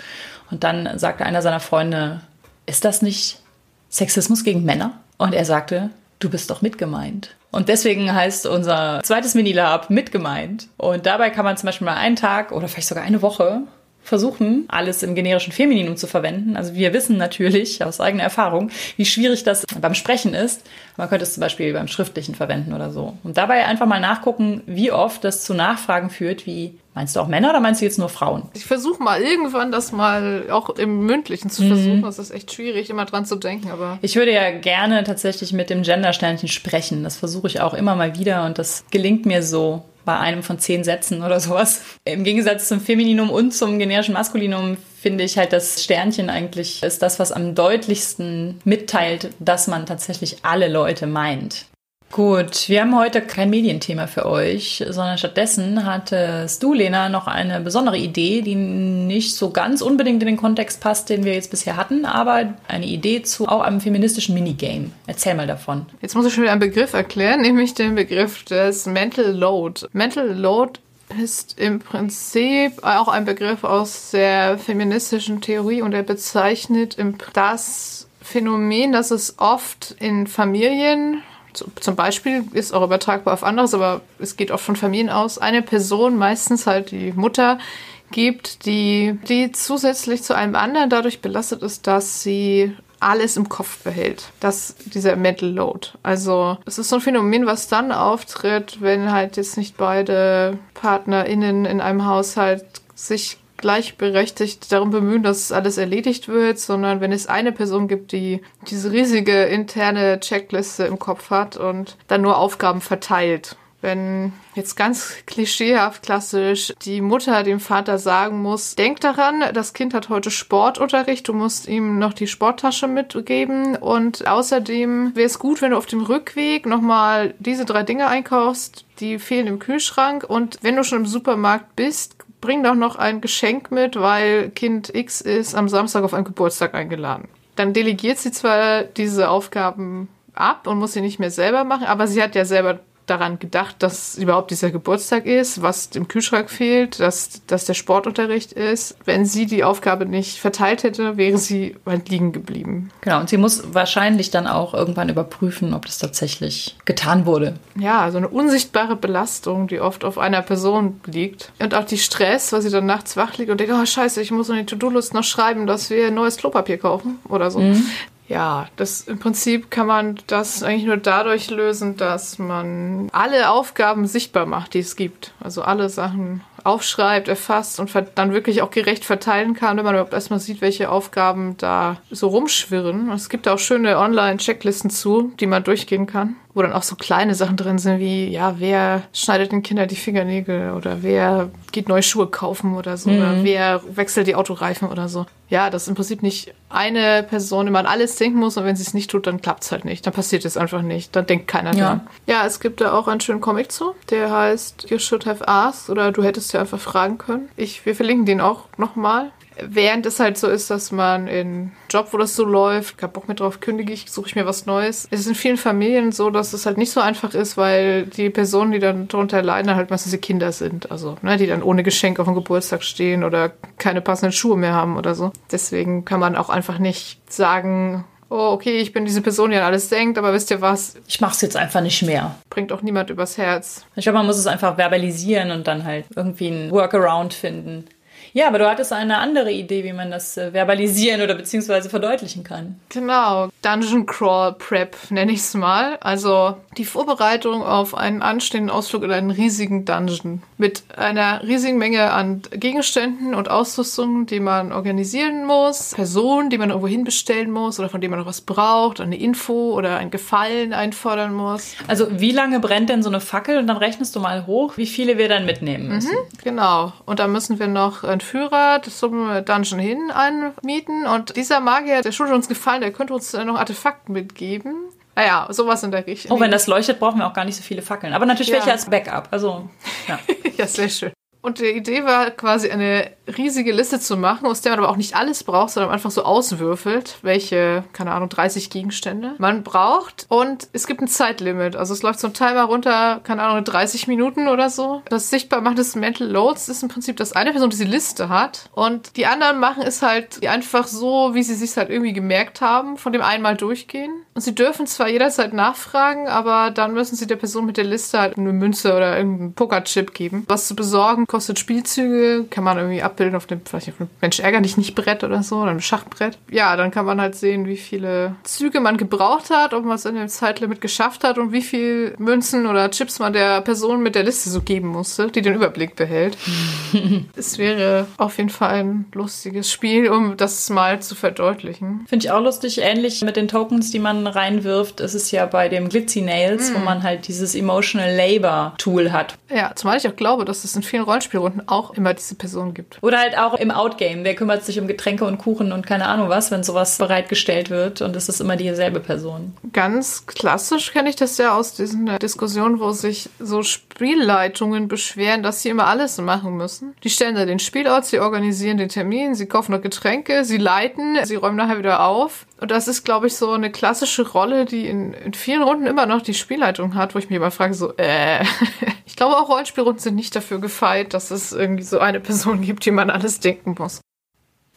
Und dann sagte einer seiner Freunde, ist das nicht Sexismus gegen Männer? Und er sagte, du bist doch mitgemeint. Und deswegen heißt unser zweites Minilab mitgemeint. Und dabei kann man zum Beispiel mal einen Tag oder vielleicht sogar eine Woche versuchen, alles im generischen Femininum zu verwenden. Also wir wissen natürlich aus eigener Erfahrung, wie schwierig das beim Sprechen ist. Man könnte es zum Beispiel beim Schriftlichen verwenden oder so. Und dabei einfach mal nachgucken, wie oft das zu Nachfragen führt, wie Meinst du auch Männer oder meinst du jetzt nur Frauen? Ich versuche mal irgendwann das mal auch im Mündlichen zu versuchen. Mhm. Das ist echt schwierig, immer dran zu denken, aber. Ich würde ja gerne tatsächlich mit dem Gendersternchen sprechen. Das versuche ich auch immer mal wieder und das gelingt mir so bei einem von zehn Sätzen oder sowas. Im Gegensatz zum Femininum und zum generischen Maskulinum finde ich halt, das Sternchen eigentlich ist das, was am deutlichsten mitteilt, dass man tatsächlich alle Leute meint. Gut, wir haben heute kein Medienthema für euch, sondern stattdessen hattest du, Lena, noch eine besondere Idee, die nicht so ganz unbedingt in den Kontext passt, den wir jetzt bisher hatten, aber eine Idee zu auch einem feministischen Minigame. Erzähl mal davon. Jetzt muss ich schon wieder einen Begriff erklären, nämlich den Begriff des Mental Load. Mental Load ist im Prinzip auch ein Begriff aus der feministischen Theorie und er bezeichnet das Phänomen, dass es oft in Familien zum Beispiel ist auch übertragbar auf anderes, aber es geht oft von Familien aus, eine Person, meistens halt die Mutter, gibt, die, die zusätzlich zu einem anderen dadurch belastet ist, dass sie alles im Kopf behält. Das, dieser Mental Load. Also, es ist so ein Phänomen, was dann auftritt, wenn halt jetzt nicht beide PartnerInnen in einem Haushalt sich gleichberechtigt darum bemühen, dass alles erledigt wird, sondern wenn es eine Person gibt, die diese riesige interne Checkliste im Kopf hat und dann nur Aufgaben verteilt. Wenn jetzt ganz klischeehaft klassisch die Mutter dem Vater sagen muss, denk daran, das Kind hat heute Sportunterricht, du musst ihm noch die Sporttasche mitgeben und außerdem wäre es gut, wenn du auf dem Rückweg nochmal diese drei Dinge einkaufst, die fehlen im Kühlschrank und wenn du schon im Supermarkt bist, bring doch noch ein Geschenk mit, weil Kind X ist am Samstag auf einen Geburtstag eingeladen. Dann delegiert sie zwar diese Aufgaben ab und muss sie nicht mehr selber machen, aber sie hat ja selber daran gedacht, dass überhaupt dieser Geburtstag ist, was im Kühlschrank fehlt, dass, dass der Sportunterricht ist. Wenn sie die Aufgabe nicht verteilt hätte, wäre sie halt liegen geblieben. Genau, und sie muss wahrscheinlich dann auch irgendwann überprüfen, ob das tatsächlich getan wurde. Ja, also eine unsichtbare Belastung, die oft auf einer Person liegt. Und auch die Stress, weil sie dann nachts wach liegt und denkt, oh scheiße, ich muss in die To-Do-List noch schreiben, dass wir neues Klopapier kaufen oder so. Mhm. Ja, das im Prinzip kann man das eigentlich nur dadurch lösen, dass man alle Aufgaben sichtbar macht, die es gibt. Also alle Sachen aufschreibt, erfasst und dann wirklich auch gerecht verteilen kann, wenn man überhaupt erstmal sieht, welche Aufgaben da so rumschwirren. es gibt auch schöne Online-Checklisten zu, die man durchgehen kann, wo dann auch so kleine Sachen drin sind wie, ja, wer schneidet den Kindern die Fingernägel oder wer geht neue Schuhe kaufen oder so, mhm. oder wer wechselt die Autoreifen oder so. Ja, dass im Prinzip nicht eine Person immer an alles denken muss und wenn sie es nicht tut, dann klappt es halt nicht. Dann passiert es einfach nicht. Dann denkt keiner ja. dran. Ja, es gibt da auch einen schönen Comic zu, der heißt You Should Have Asked oder du hättest ja einfach fragen können. Ich, wir verlinken den auch nochmal. Während es halt so ist, dass man in Job, wo das so läuft, kein Bock mehr drauf, kündige ich, suche ich mir was Neues. Es ist in vielen Familien so, dass es halt nicht so einfach ist, weil die Personen, die dann darunter leiden, halt meistens die Kinder sind. Also, ne, die dann ohne Geschenk auf dem Geburtstag stehen oder keine passenden Schuhe mehr haben oder so. Deswegen kann man auch einfach nicht sagen, oh, okay, ich bin diese Person, die an alles denkt, aber wisst ihr was? Ich mach's jetzt einfach nicht mehr. Bringt auch niemand übers Herz. Ich glaube, man muss es einfach verbalisieren und dann halt irgendwie einen Workaround finden. Ja, aber du hattest eine andere Idee, wie man das äh, verbalisieren oder beziehungsweise verdeutlichen kann. Genau, Dungeon Crawl Prep nenne ich es mal. Also die Vorbereitung auf einen anstehenden Ausflug in einen riesigen Dungeon mit einer riesigen Menge an Gegenständen und Ausrüstungen, die man organisieren muss, Personen, die man irgendwo hinbestellen muss oder von denen man noch was braucht, eine Info oder ein Gefallen einfordern muss. Also wie lange brennt denn so eine Fackel und dann rechnest du mal hoch, wie viele wir dann mitnehmen müssen. Mhm, genau. Und da müssen wir noch ein Führer zum Dungeon hin einmieten. Und dieser Magier, der schuldet uns gefallen, der könnte uns noch Artefakte mitgeben. Naja, sowas in der Richtung. Oh, wenn das leuchtet, brauchen wir auch gar nicht so viele Fackeln. Aber natürlich Ja. welche als Backup. Also, ja. ja, sehr schön. Und die Idee war quasi eine riesige Liste zu machen, aus der man aber auch nicht alles braucht, sondern einfach so auswürfelt, welche, keine Ahnung, 30 Gegenstände man braucht. Und es gibt ein Zeitlimit. Also es läuft so ein Timer runter, keine Ahnung, 30 Minuten oder so. Das Sichtbarmachen des Mental Loads ist im Prinzip, dass eine Person diese Liste hat und die anderen machen es halt einfach so, wie sie sich halt irgendwie gemerkt haben, von dem einmal durchgehen. Und sie dürfen zwar jederzeit nachfragen, aber dann müssen sie der Person mit der Liste halt eine Münze oder irgendeinen Pokerchip geben. Was zu besorgen kostet Spielzüge, kann man irgendwie abbilden auf dem, vielleicht auf dem Mensch ärger dich nicht Brett oder so, oder einem Schachbrett. Ja, dann kann man halt sehen, wie viele Züge man gebraucht hat, ob man es in dem Zeitlimit geschafft hat und wie viel Münzen oder Chips man der Person mit der Liste so geben musste, die den Überblick behält. es wäre auf jeden Fall ein lustiges Spiel, um das mal zu verdeutlichen. Finde ich auch lustig. Ähnlich mit den Tokens, die man reinwirft. Es ist ja bei dem Glitzy Nails, wo man halt dieses Emotional Labor Tool hat. Ja, zumal ich auch glaube, dass es in vielen Rollenspielrunden auch immer diese Person gibt. Oder halt auch im Outgame. Wer kümmert sich um Getränke und Kuchen und keine Ahnung was, wenn sowas bereitgestellt wird und es ist immer dieselbe Person. Ganz klassisch kenne ich das ja aus diesen Diskussionen, wo sich so Spielleitungen beschweren, dass sie immer alles machen müssen. Die stellen da den Spielort, sie organisieren den Termin, sie kaufen noch Getränke, sie leiten, sie räumen nachher wieder auf. Und das ist, glaube ich, so eine klassische Rolle, die in, in vielen Runden immer noch die Spielleitung hat, wo ich mich immer frage, so, äh, ich glaube auch Rollenspielrunden sind nicht dafür gefeit, dass es irgendwie so eine Person gibt, die man alles denken muss.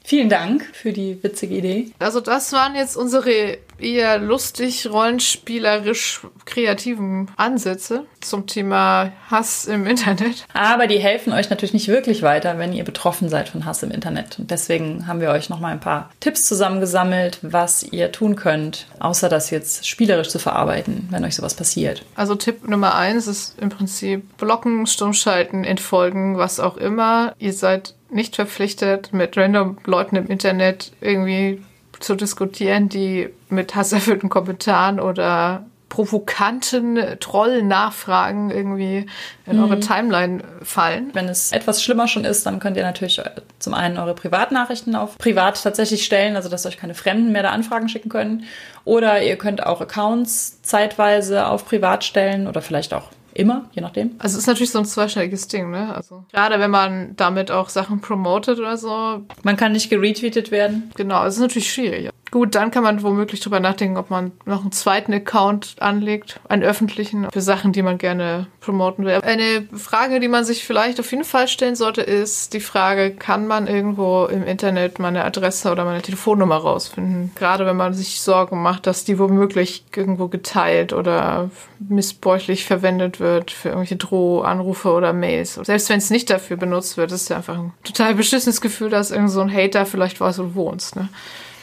Vielen Dank für die witzige Idee. Also das waren jetzt unsere eher lustig, rollenspielerisch kreativen Ansätze zum Thema Hass im Internet. Aber die helfen euch natürlich nicht wirklich weiter, wenn ihr betroffen seid von Hass im Internet. Und deswegen haben wir euch nochmal ein paar Tipps zusammengesammelt, was ihr tun könnt, außer das jetzt spielerisch zu verarbeiten, wenn euch sowas passiert. Also Tipp Nummer eins ist im Prinzip blocken, stummschalten, entfolgen, was auch immer. Ihr seid nicht verpflichtet, mit random Leuten im Internet irgendwie zu diskutieren, die mit hasserfüllten Kommentaren oder provokanten Troll-Nachfragen irgendwie in eure Timeline fallen. Wenn es etwas schlimmer schon ist, dann könnt ihr natürlich zum einen eure Privatnachrichten auf privat tatsächlich stellen, also dass euch keine Fremden mehr da Anfragen schicken können. Oder ihr könnt auch Accounts zeitweise auf privat stellen oder vielleicht auch immer, je nachdem. Also es ist natürlich so ein zweischneidiges Ding, ne? Also gerade wenn man damit auch Sachen promotet oder so, Man kann nicht geretweetet werden. genau, es ist natürlich schwierig. Gut, dann kann man womöglich drüber nachdenken, ob man noch einen zweiten Account anlegt, einen öffentlichen, für Sachen, die man gerne promoten will. Eine Frage, die man sich vielleicht auf jeden Fall stellen sollte, ist die Frage, kann man irgendwo im Internet meine Adresse oder meine Telefonnummer rausfinden? Gerade wenn man sich Sorgen macht, dass die womöglich irgendwo geteilt oder missbräuchlich verwendet wird für irgendwelche Drohanrufe oder Mails. Selbst wenn es nicht dafür benutzt wird, ist es ja einfach ein total beschissenes Gefühl, dass irgend so ein Hater vielleicht weiß, wo du wohnst. Ne?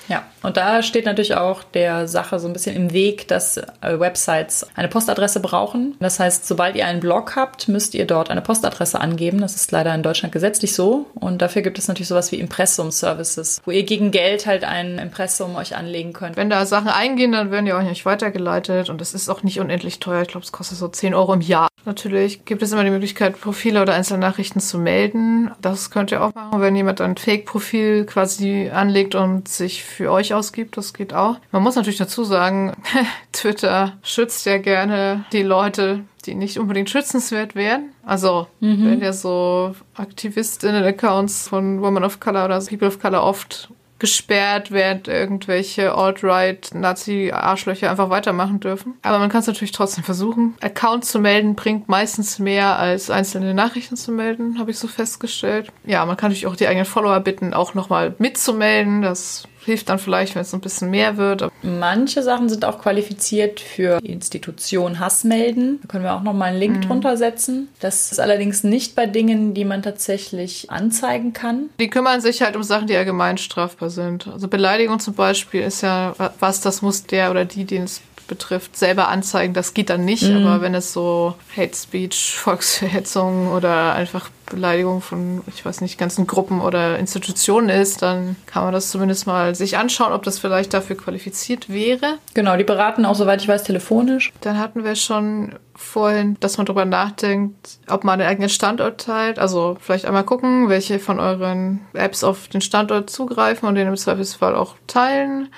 Ja, und da steht natürlich auch der Sache so ein bisschen im Weg, dass äh, Websites eine Postadresse brauchen. Das heißt, sobald ihr einen Blog habt, müsst ihr dort eine Postadresse angeben. Das ist leider in Deutschland gesetzlich so. Und dafür gibt es natürlich sowas wie Impressum-Services, wo ihr gegen Geld halt ein Impressum euch anlegen könnt. Wenn da Sachen eingehen, dann werden die auch nicht weitergeleitet und es ist auch nicht unendlich teuer. Ich glaube, es kostet so 10 Euro im Jahr. Natürlich gibt es immer die Möglichkeit, Profile oder einzelne Nachrichten zu melden. Das könnt ihr auch machen, wenn jemand ein Fake-Profil quasi anlegt und sich für euch ausgibt. Das geht auch. Man muss natürlich dazu sagen, Twitter schützt ja gerne die Leute, die nicht unbedingt schützenswert wären. Also, mhm. wenn ihr so Aktivistinnen-Accounts von Women of Color oder People of Color oft gesperrt, während irgendwelche Alt-Right-Nazi-Arschlöcher einfach weitermachen dürfen. Aber man kann es natürlich trotzdem versuchen. Account zu melden bringt meistens mehr als einzelne Nachrichten zu melden, habe ich so festgestellt. Ja, man kann natürlich auch die eigenen Follower bitten, auch nochmal mitzumelden. Das hilft dann vielleicht, wenn es ein bisschen mehr wird. Manche Sachen sind auch qualifiziert für die Institution Hass melden. Da können wir auch nochmal einen Link mhm. drunter setzen. Das ist allerdings nicht bei Dingen, die man tatsächlich anzeigen kann. Die kümmern sich halt um Sachen, die allgemein strafbar sind. Also Beleidigung zum Beispiel ist ja was, das muss der oder die, den es betrifft, selber anzeigen. Das geht dann nicht, mhm. aber wenn es so Hate Speech, Volksverhetzung oder einfach Beleidigung von, ich weiß nicht, ganzen Gruppen oder Institutionen ist, dann kann man das zumindest mal sich anschauen, ob das vielleicht dafür qualifiziert wäre. Genau, die beraten auch, soweit ich weiß, telefonisch. Dann hatten wir schon vorhin, dass man darüber nachdenkt, ob man den eigenen Standort teilt. Also vielleicht einmal gucken, welche von euren Apps auf den Standort zugreifen und den im Zweifelsfall auch teilen.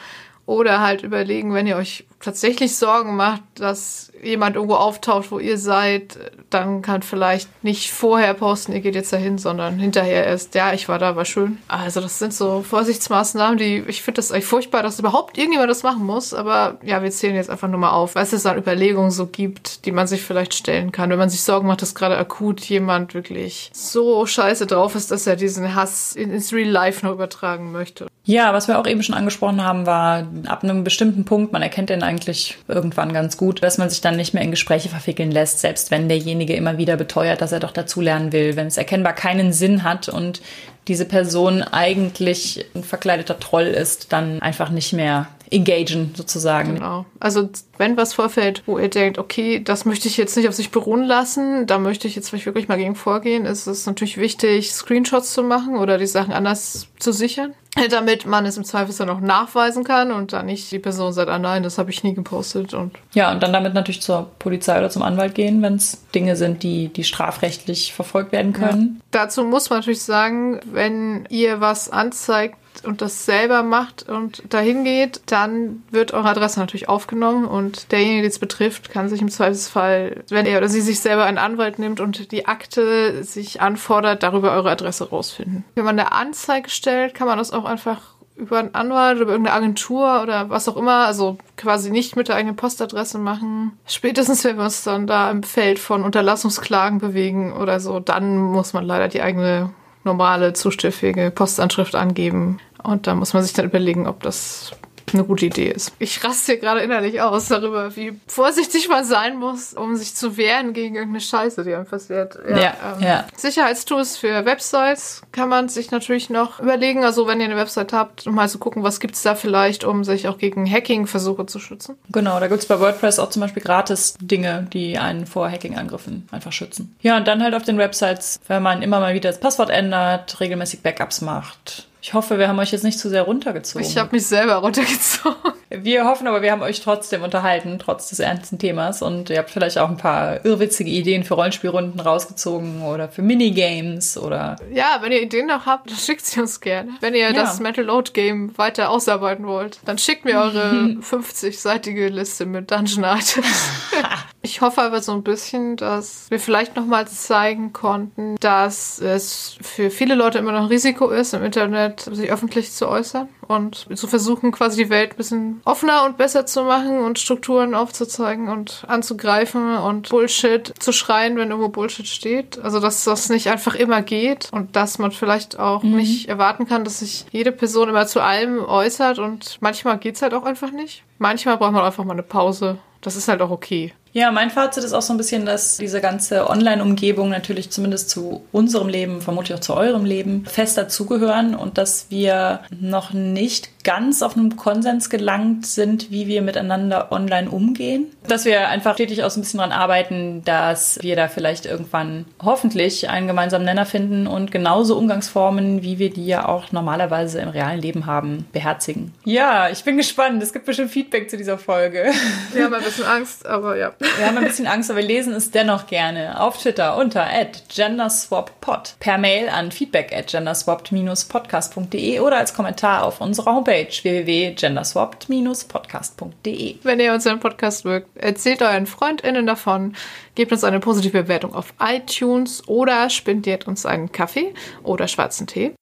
Oder halt überlegen, wenn ihr euch tatsächlich Sorgen macht, dass jemand irgendwo auftaucht, wo ihr seid, dann kann vielleicht nicht vorher posten, ihr geht jetzt dahin, sondern hinterher erst, ja, ich war da, war schön. Also das sind so Vorsichtsmaßnahmen, die, ich finde das eigentlich furchtbar, dass überhaupt irgendjemand das machen muss, aber ja, wir zählen jetzt einfach nur mal auf, was es da Überlegungen so gibt, die man sich vielleicht stellen kann, wenn man sich Sorgen macht, dass gerade akut jemand wirklich so scheiße drauf ist, dass er diesen Hass ins Real Life noch übertragen möchte. Ja, was wir auch eben schon angesprochen haben, war ab einem bestimmten Punkt, man erkennt den eigentlich irgendwann ganz gut, dass man sich dann nicht mehr in Gespräche verwickeln lässt, selbst wenn derjenige immer wieder beteuert, dass er doch dazulernen will, wenn es erkennbar keinen Sinn hat und diese Person eigentlich ein verkleideter Troll ist, dann einfach nicht mehr engagen sozusagen. Genau. Also wenn was vorfällt, wo ihr denkt, okay, das möchte ich jetzt nicht auf sich beruhen lassen, da möchte ich jetzt wirklich mal gegen vorgehen, ist es natürlich wichtig, Screenshots zu machen oder die Sachen anders zu sichern damit man es im Zweifelsfall noch nachweisen kann und dann nicht die Person sagt, ah nein, das habe ich nie gepostet. Und ja, und dann damit natürlich zur Polizei oder zum Anwalt gehen, wenn es Dinge sind, die, die strafrechtlich verfolgt werden können. Ja. Dazu muss man natürlich sagen, wenn ihr was anzeigt, und das selber macht und dahin geht, dann wird eure Adresse natürlich aufgenommen und derjenige, den es betrifft, kann sich im Zweifelsfall, wenn er oder sie sich selber einen Anwalt nimmt und die Akte sich anfordert, darüber eure Adresse rausfinden. Wenn man eine Anzeige stellt, kann man das auch einfach über einen Anwalt oder irgendeine Agentur oder was auch immer, also quasi nicht mit der eigenen Postadresse machen. Spätestens, wenn wir uns dann da im Feld von Unterlassungsklagen bewegen oder so, dann muss man leider die eigene normale, zustellfähige Postanschrift angeben. Und da muss man sich dann überlegen, ob das eine gute Idee ist. Ich raste hier gerade innerlich aus darüber, wie vorsichtig man sein muss, um sich zu wehren gegen irgendeine Scheiße, die einem passiert. Ja, ja, ähm, ja. Sicherheitstools für Websites kann man sich natürlich noch überlegen. Also wenn ihr eine Website habt, um mal zu gucken, was gibt es da vielleicht, um sich auch gegen Hacking-Versuche zu schützen. Genau, da gibt es bei WordPress auch zum Beispiel gratis Dinge, die einen vor Hacking-Angriffen einfach schützen. Ja, und dann halt auf den Websites, wenn man immer mal wieder das Passwort ändert, regelmäßig Backups macht, ich hoffe, wir haben euch jetzt nicht zu sehr runtergezogen. Ich habe mich selber runtergezogen. Wir hoffen aber, wir haben euch trotzdem unterhalten, trotz des ernsten Themas. Und ihr habt vielleicht auch ein paar irrwitzige Ideen für Rollenspielrunden rausgezogen oder für Minigames oder. Ja, wenn ihr Ideen noch habt, dann schickt sie uns gerne. Wenn ihr ja. das Mental Load Game weiter ausarbeiten wollt, dann schickt mir eure 50-seitige Liste mit Dungeon Items. ich hoffe aber so ein bisschen, dass wir vielleicht nochmal zeigen konnten, dass es für viele Leute immer noch ein Risiko ist, im Internet sich öffentlich zu äußern und zu versuchen, quasi die Welt ein bisschen offener und besser zu machen und Strukturen aufzuzeigen und anzugreifen und Bullshit zu schreien, wenn irgendwo Bullshit steht. Also, dass das nicht einfach immer geht und dass man vielleicht auch mhm. nicht erwarten kann, dass sich jede Person immer zu allem äußert und manchmal geht es halt auch einfach nicht. Manchmal braucht man einfach mal eine Pause. Das ist halt auch okay. Ja, mein Fazit ist auch so ein bisschen, dass diese ganze Online-Umgebung natürlich zumindest zu unserem Leben, vermutlich auch zu eurem Leben, fest dazugehören und dass wir noch nicht ganz auf einen Konsens gelangt sind, wie wir miteinander online umgehen. Dass wir einfach stetig auch so ein bisschen daran arbeiten, dass wir da vielleicht irgendwann hoffentlich einen gemeinsamen Nenner finden und genauso Umgangsformen, wie wir die ja auch normalerweise im realen Leben haben, beherzigen. Ja, ich bin gespannt. Es gibt bestimmt Feedback zu dieser Folge. Wir haben ein bisschen Angst, aber ja. Wir haben ein bisschen Angst, aber wir lesen es dennoch gerne. Auf Twitter unter genderswappod. Per Mail an feedback at genderswapped-podcast.de oder als Kommentar auf unserer Homepage www.genderswapped-podcast.de. Wenn ihr unseren Podcast mögt, erzählt euren FreundInnen davon, gebt uns eine positive Bewertung auf iTunes oder spendiert uns einen Kaffee oder schwarzen Tee.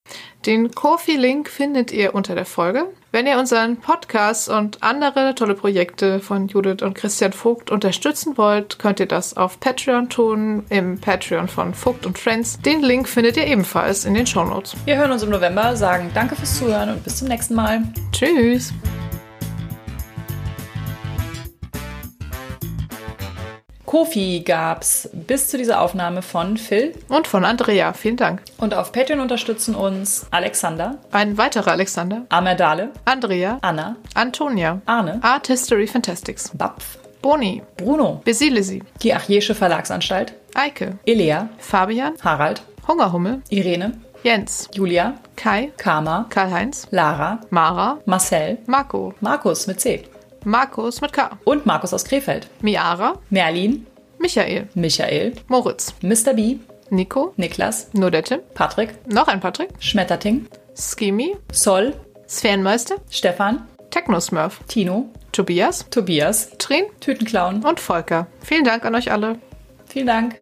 Den Kofi-Link findet ihr unter der Folge. Wenn ihr unseren Podcast und andere tolle Projekte von Judith und Christian Vogt unterstützen wollt, könnt ihr das auf Patreon tun, im Patreon von Vogt und Friends. Den Link findet ihr ebenfalls in den Shownotes. Wir hören uns im November, sagen danke fürs Zuhören und bis zum nächsten Mal. Tschüss! Kofi gab's bis zu dieser Aufnahme von Phil. Und von Andrea. Vielen Dank. Und auf Patreon unterstützen uns Alexander, Ein weiterer Alexander. Amerdale, Andrea. Anna, Antonia. Arne, Art History Fantastics. Bapf, Boni. Bruno, Besilisi. die Achjesche Verlagsanstalt, Eike. Elea, Fabian. Harald, Hungerhummel. Irene, Jens. Julia, Kai. Karma, Karl-Heinz. Lara, Mara. Marcel, Marco. Markus mit C Markus mit K. und Markus aus Krefeld, Miara. Merlin, Michael. Michael, Moritz. Mr. B, Nico. Niklas, Nodette. Patrick, Noch ein Patrick. Schmetterting, Skimi. Sol, Sphärenmeister. Stefan, Technosmurf. Tino, Tobias. Tobias, Trin. Tütenclown. Und Volker. Vielen Dank an euch alle. Vielen Dank.